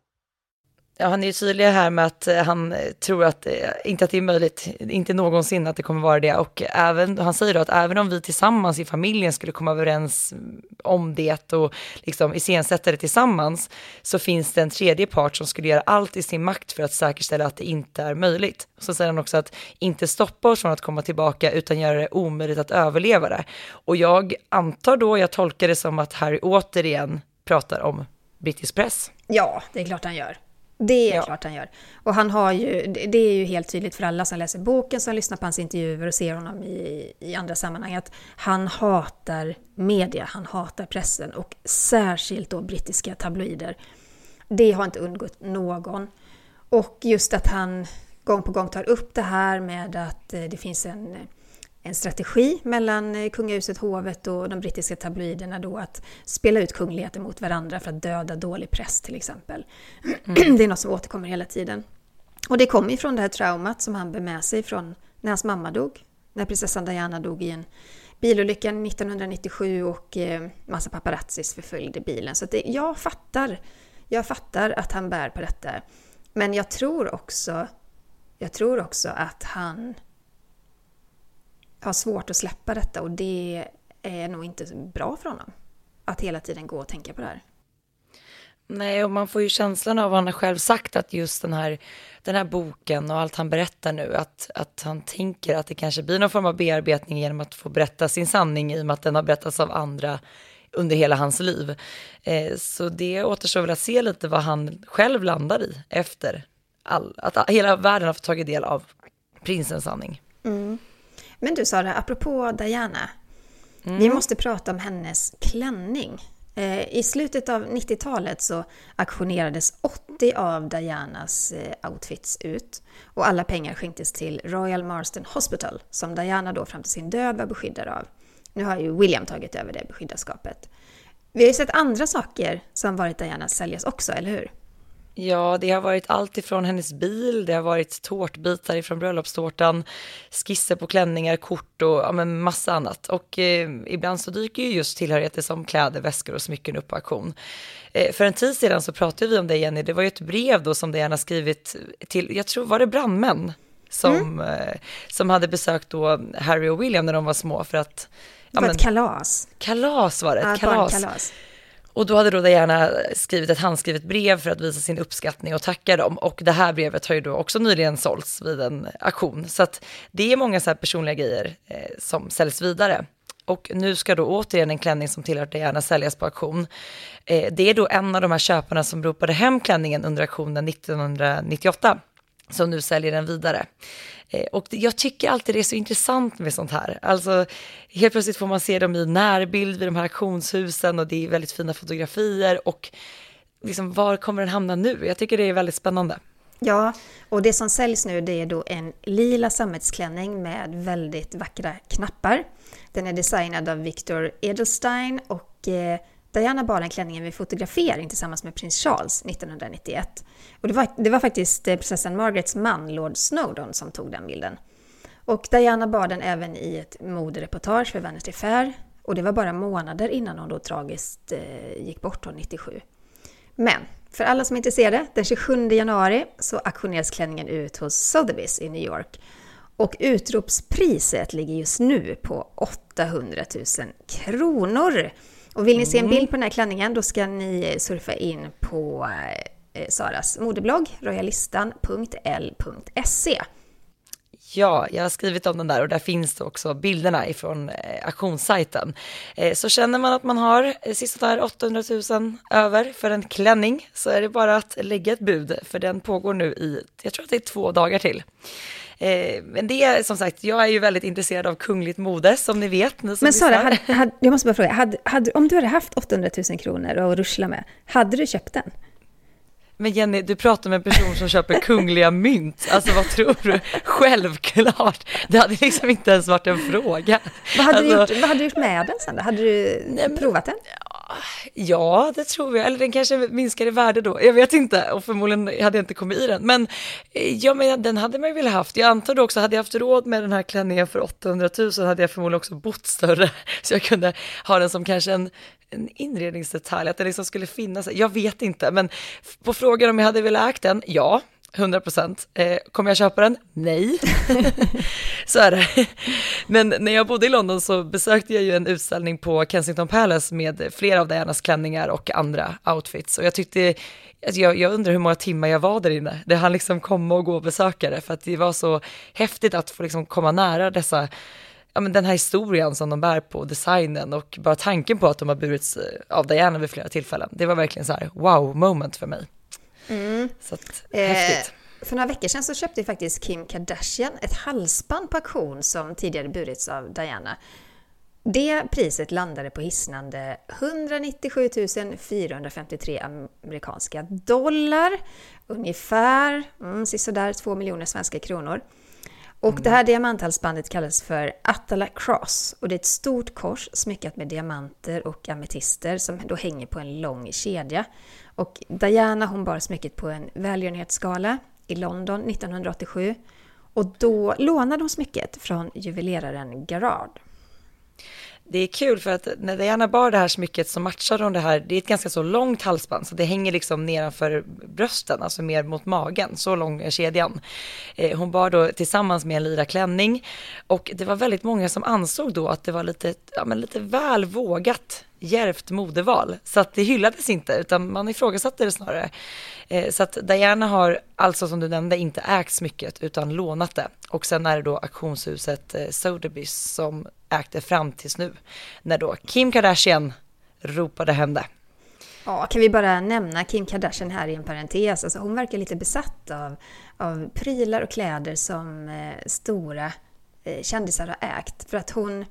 Ja, han är ju tydlig här med att eh, han eh, tror att, eh, inte att det är möjligt, inte någonsin att det kommer vara det. Och även, han säger då att även om vi tillsammans i familjen skulle komma överens mm, om det och liksom iscensätta det tillsammans, så finns det en tredje part som skulle göra allt i sin makt för att säkerställa att det inte är möjligt. Så säger han också att inte stoppa oss från att komma tillbaka, utan göra det omöjligt att överleva det. Och jag antar då, jag tolkar det som att Harry återigen pratar om brittisk press. Ja, det är klart han gör. Det är ja. klart han gör. Och han har ju, det är ju helt tydligt för alla som läser boken, som lyssnar på hans intervjuer och ser honom i, i andra sammanhang, att han hatar media, han hatar pressen och särskilt då brittiska tabloider. Det har inte undgått någon. Och just att han gång på gång tar upp det här med att eh, det finns en en strategi mellan eh, kungahuset, hovet och de brittiska tabloiderna då att spela ut kungligheter mot varandra för att döda dålig press till exempel. Mm. (clears throat) Det är något som återkommer hela tiden. Och det kommer ifrån det här traumat som han bär med sig från när hans mamma dog. När prinsessan Diana dog i en bilolycka 1997 och eh, massa paparazzis förföljde bilen. Så det, jag fattar, jag fattar att han bär på detta. Men jag tror också, jag tror också att han har svårt att släppa detta och det är nog inte bra för honom. Att hela tiden gå och tänka på det här. Nej, och man får ju känslan av vad han har själv sagt att just den här, den här boken och allt han berättar nu, att, att han tänker att det kanske blir någon form av bearbetning genom att få berätta sin sanning i och med att den har berättats av andra under hela hans liv. Eh, så det återstår väl att se lite vad han själv landar i efter all, att hela världen har fått tagit del av prinsens sanning. Mm. Men du Sara, apropå Diana. Mm. Vi måste prata om hennes klänning. Eh, I slutet av 90-talet så auktionerades 80 av Dianas eh, outfits ut och alla pengar skänktes till Royal Marsden Hospital som Diana då fram till sin död var beskyddad av. Nu har ju William tagit över det beskyddarskapet. Vi har ju sett andra saker som varit Dianas säljas också, eller hur? Ja, det har varit allt ifrån hennes bil, det har varit tårtbitar ifrån bröllopstårtan, skisser på klänningar, kort och ja, men massa annat. Och eh, ibland så dyker ju just tillhörigheter som kläder, väskor och smycken upp på auktion. Eh, för en tid sedan så pratade vi om det Jenny, det var ju ett brev då som Diana skrivit till, jag tror var det brandmän som, mm. eh, som hade besökt då Harry och William när de var små för att det var ja, ett kalas. Kalas var det, ett ja, kalas. kalas. Och då hade då Diana skrivit ett handskrivet brev för att visa sin uppskattning och tacka dem. Och det här brevet har ju då också nyligen sålts vid en auktion. Så att det är många så här personliga grejer eh, som säljs vidare. Och nu ska då återigen en klänning som tillhör Diana säljas på auktion. Eh, det är då en av de här köparna som ropade hem klänningen under auktionen 1998 som nu säljer den vidare. Eh, och jag tycker alltid det är så intressant med sånt här. Alltså, helt plötsligt får man se dem i närbild vid de här auktionshusen och det är väldigt fina fotografier och liksom, var kommer den hamna nu? Jag tycker det är väldigt spännande. Ja, och det som säljs nu det är då en lila sammetsklänning med väldigt vackra knappar. Den är designad av Victor Edelstein och eh, Diana bar den klänningen vid fotografering tillsammans med prins Charles 1991. Och det var, det var faktiskt eh, prinsessan Margarets man, Lord Snowdon, som tog den bilden. Och Diana bar den även i ett modereportage för Vanity Fair. Och det var bara månader innan hon då tragiskt eh, gick bort 97. Men för alla som är intresserade, den 27 januari så auktioneras klänningen ut hos Sotheby's i New York. Och utropspriset ligger just nu på 800 000 kronor. Och vill ni se en Mm. bild på den här klänningen då ska ni surfa in på eh, Saras modeblogg, royalistan.l.se. Ja, jag har skrivit om den där och där finns det också bilderna ifrån eh, auktionssajten. Eh, så känner man att man har eh, sista där 800 000 över för en klänning så är det bara att lägga ett bud för den pågår nu i, jag tror att det är två dagar till. Eh, men det är som sagt, jag är ju väldigt intresserad av kungligt mode som ni vet. Ni som Men Sara, hade, hade, jag måste bara fråga, hade, hade, om du hade haft 800 000 kronor att ruschla med, hade du köpt den? Men Jenny, du pratar med en person som köper kungliga (laughs) mynt. Alltså vad tror du? Självklart. Det hade liksom inte ens varit en fråga. Vad hade, alltså, du, gjort, vad hade du gjort med den sen då? Hade du provat den? Ja, det tror jag. Eller den kanske minskar i värde då. Jag vet inte. Och förmodligen hade jag inte kommit i den. Men eh, ja, men den hade man ju velat haft. Jag antar då också, hade jag haft råd med den här klänningen för 800 000 hade jag förmodligen också bott större. (laughs) Så jag kunde ha den som kanske en, en inredningsdetalj, att den liksom skulle finnas. Jag vet inte, men på frågan om jag hade velat ägt den, ja. 100 procent. Eh, kommer jag köpa den? Nej. (laughs) så är det. Men när jag bodde i London så besökte jag ju en utställning på Kensington Palace med flera av Dianas klänningar och andra outfits. Och jag tyckte, alltså jag, jag undrar hur många timmar jag var där inne. Det hann liksom komma och gå besökare för att det var så häftigt att få liksom komma nära dessa ja, men den här historien som de bär på, designen och bara tanken på att de har burits eh, av Diana vid flera tillfällen. Det var verkligen så här wow moment för mig. Så att, häftigt. Eh, för några veckor sedan så köpte faktiskt Kim Kardashian ett halsband på auktion som tidigare burits av Diana. Det priset landade på hisnande 197 453 amerikanska dollar. Ungefär mm, sisådär 2 miljoner svenska kronor. Och det här diamanthalsbandet kallas för Attala Cross och det är ett stort kors smyckat med diamanter och ametister som då hänger på en lång kedja. Och Diana hon bar smycket på en välgörenhetsgala i London 1987 och då lånade hon smycket från juveleraren Garard. Det är kul för att när Diana bar det här smycket så matchade hon det här, det är ett ganska så långt halsband så det hänger liksom nedanför brösten, alltså mer mot magen, så lång är kedjan. Eh, hon bar då tillsammans med en lila klänning. Och det var väldigt många som ansåg då att det var lite, ja men lite väl vågat djärvt modeval. Så att det hyllades inte utan man ifrågasatte det snarare. Eh, så att Diana har alltså som du nämnde inte ägt smycket utan lånat det. Och sen är det då auktionshuset eh, Sotheby's som ägt det fram tills nu. När då Kim Kardashian ropade hem det. Ja, kan vi bara nämna Kim Kardashian här i en parentes. Alltså hon verkar lite besatt av, av prylar och kläder som eh, stora eh, kändisar har ägt. För att hon,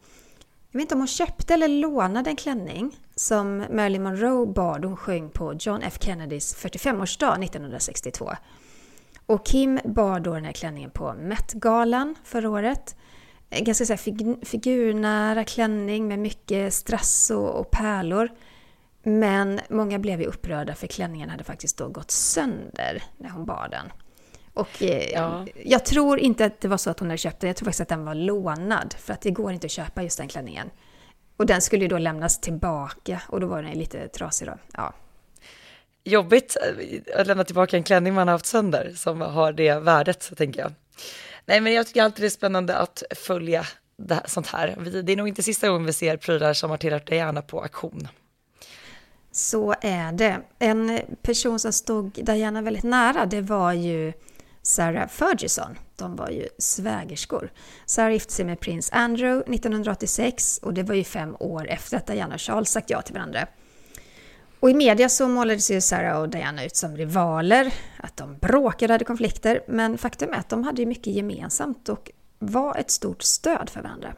jag vet inte om hon köpte eller lånade en klänning som Marilyn Monroe bar då hon sjöng på John F Kennedys 45-årsdag 1962. Och Kim bar då den här klänningen på Met-galan förra året. En ganska så här fig- figurnära klänning med mycket strass och, och pärlor. Men många blev ju upprörda för klänningen hade faktiskt då gått sönder när hon bar den. Och eh, Ja. jag tror inte att det var så att hon hade köpt den, jag tror faktiskt att den var lånad. För att det går inte att köpa just den klänningen. Och den skulle ju då lämnas tillbaka och då var den lite trasig då. Ja. Jobbigt eh, att lämna tillbaka en klänning man har haft sönder som har det värdet, tänker jag. Nej, men jag tycker alltid det är spännande att följa det här, sånt här. Vi- Det är nog inte sista gången vi ser prylar som har tillhört Diana på auktion. Så är det. En person som stod Diana väldigt nära, det var ju Sarah Ferguson. De var ju svägerskor. Sarah gifte sig med prins Andrew 1986 och det var ju fem år efter att Diana och Charles sagt ja till varandra. Och i media så målades ju Sarah och Diana ut som rivaler, att de bråkade och hade konflikter, men faktum är att de hade ju mycket gemensamt och var ett stort stöd för varandra.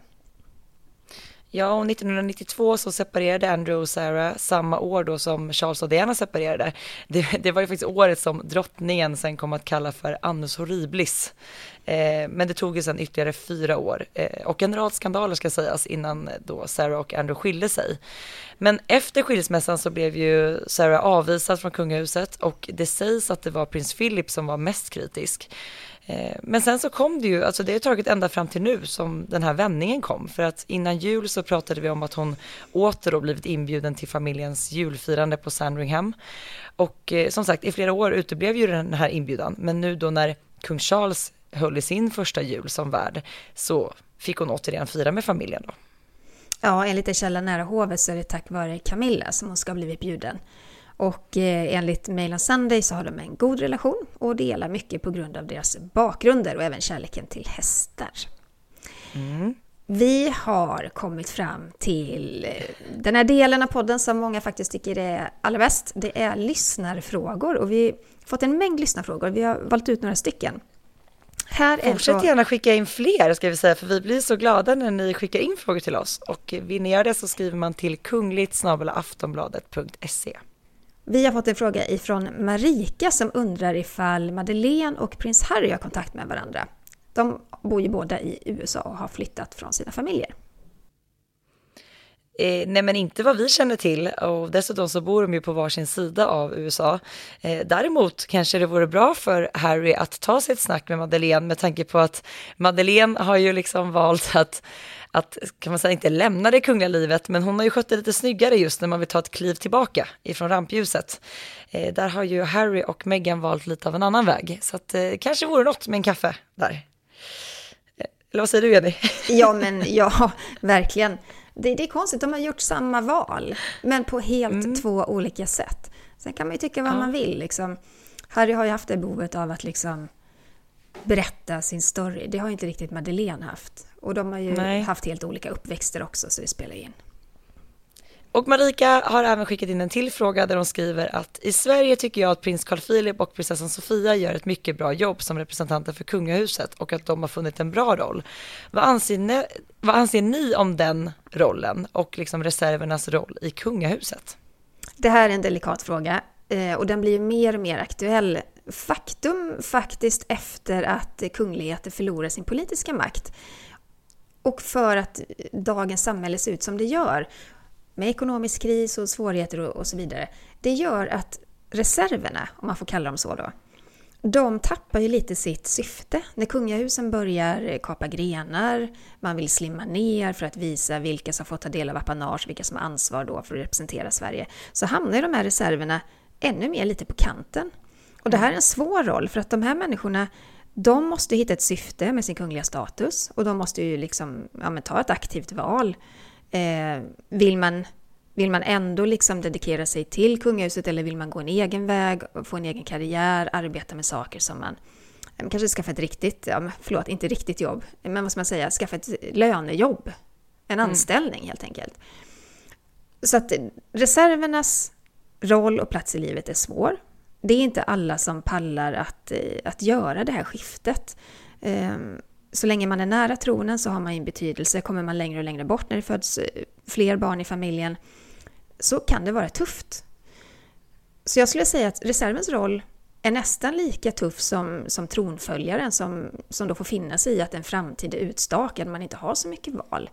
Ja, och 1992 så separerade Andrew och Sarah samma år då som Charles och Diana separerade. Det, det var ju faktiskt året som drottningen sen kom att kalla för annus horriblis. Eh, men det tog ju sen ytterligare fyra år eh, och en rad skandaler ska sägas innan då Sarah och Andrew skilde sig. Men efter skilsmässan så blev ju Sarah avvisad från kungahuset och det sägs att det var prins Philip som var mest kritisk. Eh, men sen så kom det ju, alltså det har tagit ända fram till nu som den här vändningen kom. För att innan jul så pratade vi om att hon åter då blivit inbjuden till familjens julfirande på Sandringham. Och eh, som sagt, i flera år uteblev ju den här inbjudan. Men nu då när kung Charles höll i sin första jul som värd så fick hon återigen fira med familjen då. Ja, enligt en källa nära hovet så är det tack vare Camilla som hon ska ha blivit bjuden. Och eh, enligt Mail on Sunday så har de en god relation och delar mycket på grund av deras bakgrunder och även kärleken till hästar. Mm. Vi har kommit fram till eh, den här delen av podden som många faktiskt tycker är allra bäst. Det är lyssnarfrågor och vi har fått en mängd lyssnarfrågor. Vi har valt ut några stycken. Här Fortsätt gärna skicka in fler ska vi säga, för vi blir så glada när ni skickar in frågor till oss. Och vill ni göra det så skriver man till kungligt aftonbladet.se. Vi har fått en fråga ifrån Marika som undrar ifall Madeleine och prins Harry har kontakt med varandra. De bor ju båda i USA och har flyttat från sina familjer. Eh, nej men inte vad vi känner till och dessutom så bor de ju på varsin sida av USA. Eh, däremot kanske det vore bra för Harry att ta sig ett snack med Madeleine med tanke på att Madeleine har ju liksom valt att att, kan man säga, inte lämna det kungliga livet, men hon har ju skött det lite snyggare just när man vill ta ett kliv tillbaka ifrån rampljuset. Eh, där har ju Harry och Meghan valt lite av en annan väg, så att eh, kanske vore något med en kaffe där. Eh, eller vad säger du Jenny? Ja, men ja, verkligen. Det, det, är konstigt, de har gjort samma val, men på helt mm. två olika sätt. Sen kan man ju tycka vad ja. man vill. Liksom. Harry har ju haft det behovet av att liksom berätta sin story. Det har inte riktigt Madeleine haft. Och de har ju Nej. haft helt olika uppväxter också, så det spelar in. Och Marika har även skickat in en till fråga där hon skriver att i Sverige tycker jag att prins Carl Philip och prinsessan Sofia gör ett mycket bra jobb som representanter för kungahuset och att de har funnit en bra roll. Vad anser ni, vad anser ni om den rollen och liksom reservernas roll i kungahuset? Det här är en delikat fråga eh, och den blir mer och mer aktuell. Faktum faktiskt efter att kungligheter förlorar sin politiska makt och för att dagens samhälle ser ut som det gör, med ekonomisk kris och svårigheter och, och så vidare, det gör att reserverna, om man får kalla dem så då, de tappar ju lite sitt syfte. När kungahusen börjar eh, kapa grenar, man vill slimma ner för att visa vilka som får ta del av apanage, vilka som har ansvar då för att representera Sverige, så hamnar de här reserverna ännu mer lite på kanten. Och det här är en svår roll, för att de här människorna de måste hitta ett syfte med sin kungliga status och de måste ju liksom, ja, ta ett aktivt val. Eh, vill, man, vill man ändå liksom dedikera sig till kungahuset eller vill man gå en egen väg, få en egen karriär, arbeta med saker som man kanske skaffa ett riktigt, ja, förlåt, inte riktigt jobb, men vad ska man säga, skaffa ett lönejobb, en mm. anställning helt enkelt. Så att reservernas roll och plats i livet är svår det är inte alla som pallar att, att göra det här skiftet. Så länge man är nära tronen så har man en betydelse. Kommer man längre och längre bort när det föds eh, fler barn i familjen så kan det vara tufft. Så jag skulle säga att reservens roll är nästan lika tuff som, som tronföljaren som, som då får finna sig i att en framtid är utstakad, man inte har så mycket val.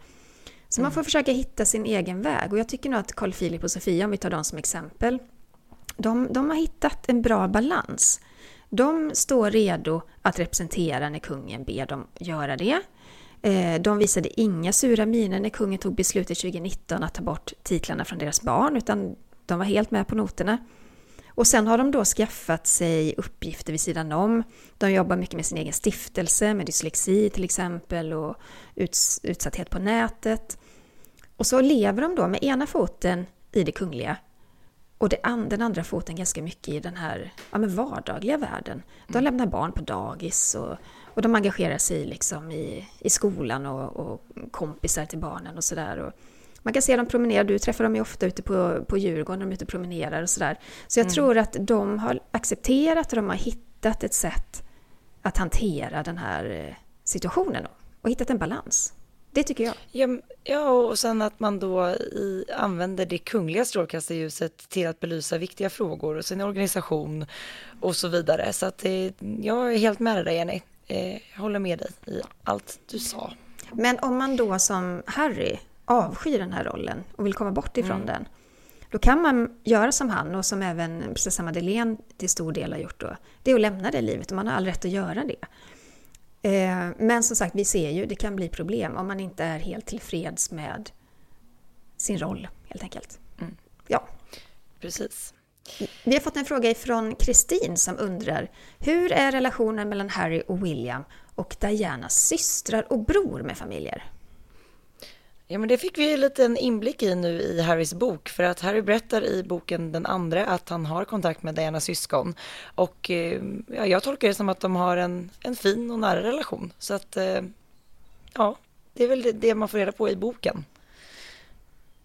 Så mm. man får försöka hitta sin egen väg och jag tycker nog att Carl Philip och Sofia, om vi tar dem som exempel, de, de har hittat en bra balans. De står redo att representera när kungen ber dem göra det. Eh, de visade inga sura miner när kungen tog beslutet 2019 att ta bort titlarna från deras barn, utan de var helt med på noterna. Och sen har de då skaffat sig uppgifter vid sidan om. De jobbar mycket med sin egen stiftelse, med dyslexi till exempel och utsatthet på nätet. Och så lever de då med ena foten i det kungliga och det an, den andra foten ganska mycket i den här ja, men vardagliga världen. De mm. lämnar barn på dagis och, och de engagerar sig liksom i, i skolan och, och kompisar till barnen och sådär. Man kan se dem promenera, du träffar dem ju ofta ute på, på Djurgården, de är ute och promenerar och sådär. Så jag mm. tror att de har accepterat och de har hittat ett sätt att hantera den här eh, situationen och hittat en balans. Det tycker jag. Ja, ja, och sen att man då i, använder det kungliga strålkastarljuset till att belysa viktiga frågor och sin organisation och så vidare. Så att det, jag är helt med dig Jenny. Eh, jag håller med dig i allt du sa. Men om man då som Harry avskyr den här rollen och vill komma bort ifrån Mm. den, då kan man göra som han och som även prinsessa Madeleine till stor del har gjort då. Det är att lämna det livet och man har all rätt att göra det. Eh, Men som sagt, vi ser ju, det kan bli problem om man inte är helt tillfreds med sin roll, helt enkelt. Mm. Ja, Precis. vi har fått en fråga ifrån Kristin som undrar Hur är relationen mellan Harry och William och Dianas systrar och bror med familjer? Ja, men det fick vi ju lite en inblick i nu i Harrys bok, för att Harry berättar i boken Den andra att han har kontakt med Dianas syskon. Och eh, ja, jag tolkar det som att de har en, en fin och nära relation. Så att, eh, ja, det är väl det, det man får reda på i boken.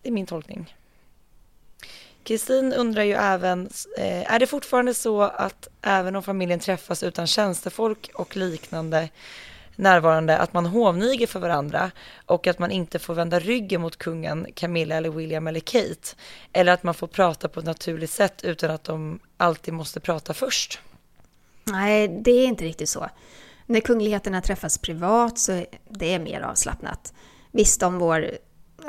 Det är min tolkning. Kristin undrar ju även, eh, är det fortfarande så att även om familjen träffas utan tjänstefolk och liknande närvarande att man hovniger för varandra och att man inte får vända ryggen mot kungen, Camilla eller William eller Kate. Eller att man får prata på ett naturligt sätt utan att de alltid måste prata först. Nej, det är inte riktigt så. När kungligheterna träffas privat så är det mer avslappnat. Visst, om vår,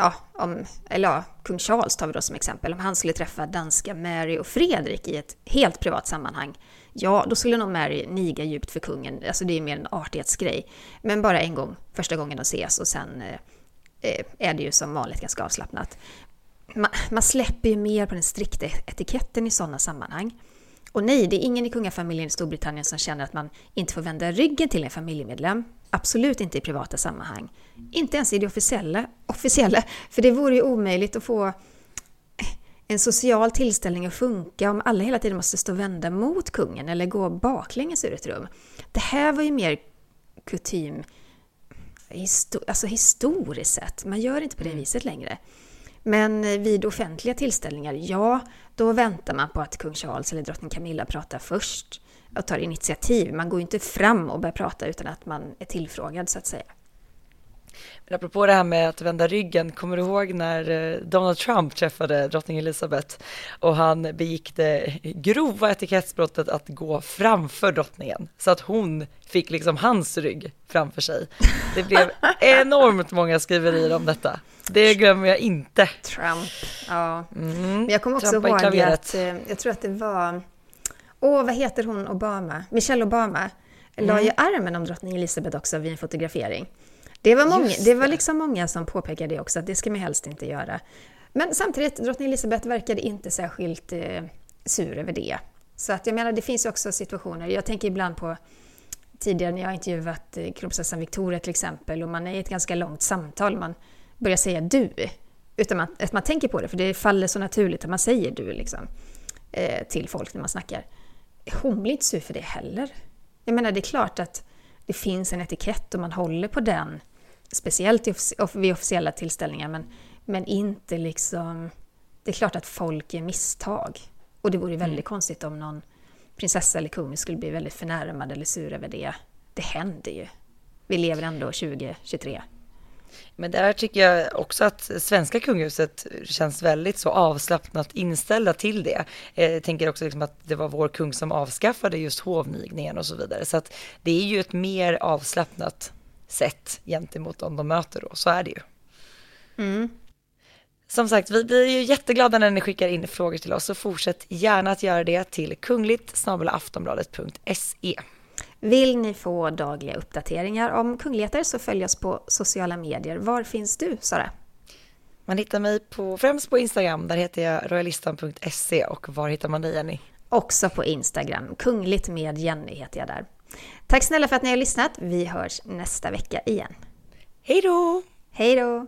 ja, om, eller ja, kung Charles tar vi då som exempel, om han skulle träffa danska Mary och Fredrik i ett helt privat sammanhang, ja, då skulle nog Mary niga djupt för kungen. Alltså det är mer en artighetsgrej. Men bara en gång, första gången de ses och sen eh, eh, är det ju som vanligt ganska avslappnat. Man, man släpper ju mer på den strikta etiketten i sådana sammanhang. Och nej, det är ingen i kungafamiljen i Storbritannien som känner att man inte får vända ryggen till en familjemedlem. Absolut inte i privata sammanhang. Inte ens i det officiella, officiella för det vore ju omöjligt att få en social tillställning att funka om alla hela tiden måste stå vända mot kungen eller gå baklänges ur ett rum. Det här var ju mer kutym, histo- alltså historiskt sett. Man gör inte på det viset längre. Men vid offentliga tillställningar, ja, då väntar man på att kung Charles eller drottning Camilla pratar först och tar initiativ. Man går ju inte fram och börjar prata utan att man är tillfrågad så att säga. Men apropå det här med att vända ryggen, kommer du ihåg när eh, Donald Trump träffade drottning Elizabeth och han begick det grova etikettsbrottet att gå framför drottningen så att hon fick liksom hans rygg framför sig. Det blev (laughs) enormt många skriverier om detta. Det glömmer jag inte. Trump, ja. Mm. Men jag kommer också Trampa i ihåg att, eh, jag tror att det var, åh vad heter hon Obama? Michelle Obama la Mm. ju armen om drottning Elizabeth också vid en fotografering. Det var, många, Just det var det. liksom många som påpekade det också, att det ska man helst inte göra. Men samtidigt, drottning Elizabeth verkade inte särskilt eh, sur över det. Så att jag menar, det finns ju också situationer, jag tänker ibland på tidigare när jag intervjuat eh, kronprinsessan Victoria till exempel och man är i ett ganska långt samtal, man börjar säga du. Utan man, att man tänker på det, för det faller så naturligt att man säger du liksom, eh, till folk när man snackar. Hon blir inte sur för det heller. Jag menar, det är klart att det finns en etikett och man håller på den, speciellt vid officiella tillställningar, men, men inte liksom... Det är klart att folk gör misstag. Och det vore väldigt konstigt om någon prinsessa eller kung skulle bli väldigt förnärmad eller sur över det. Det händer ju. Vi lever ändå 2023. Men där tycker jag också att svenska kungahuset känns väldigt så avslappnat inställda till det. Eh, Jag tänker också liksom att det var vår kung som avskaffade just hovnigningen och så vidare. Så att det är ju ett mer avslappnat sätt gentemot dem de möter då, så är det ju. Som sagt, vi blir ju jätteglada när ni skickar in frågor till oss så fortsätt gärna att göra det till kungligt aftonbladet.se. Vill ni få dagliga uppdateringar om kungligheter så följ oss på sociala medier. Var finns du, Sara? Man hittar mig på, främst på Instagram, där heter jag royalistan.se och var hittar man dig Jenny? Också på Instagram. Kungligt med Jenny heter jag där. Tack snälla för att ni har lyssnat. Vi hörs nästa vecka igen. Hej då! Hej då!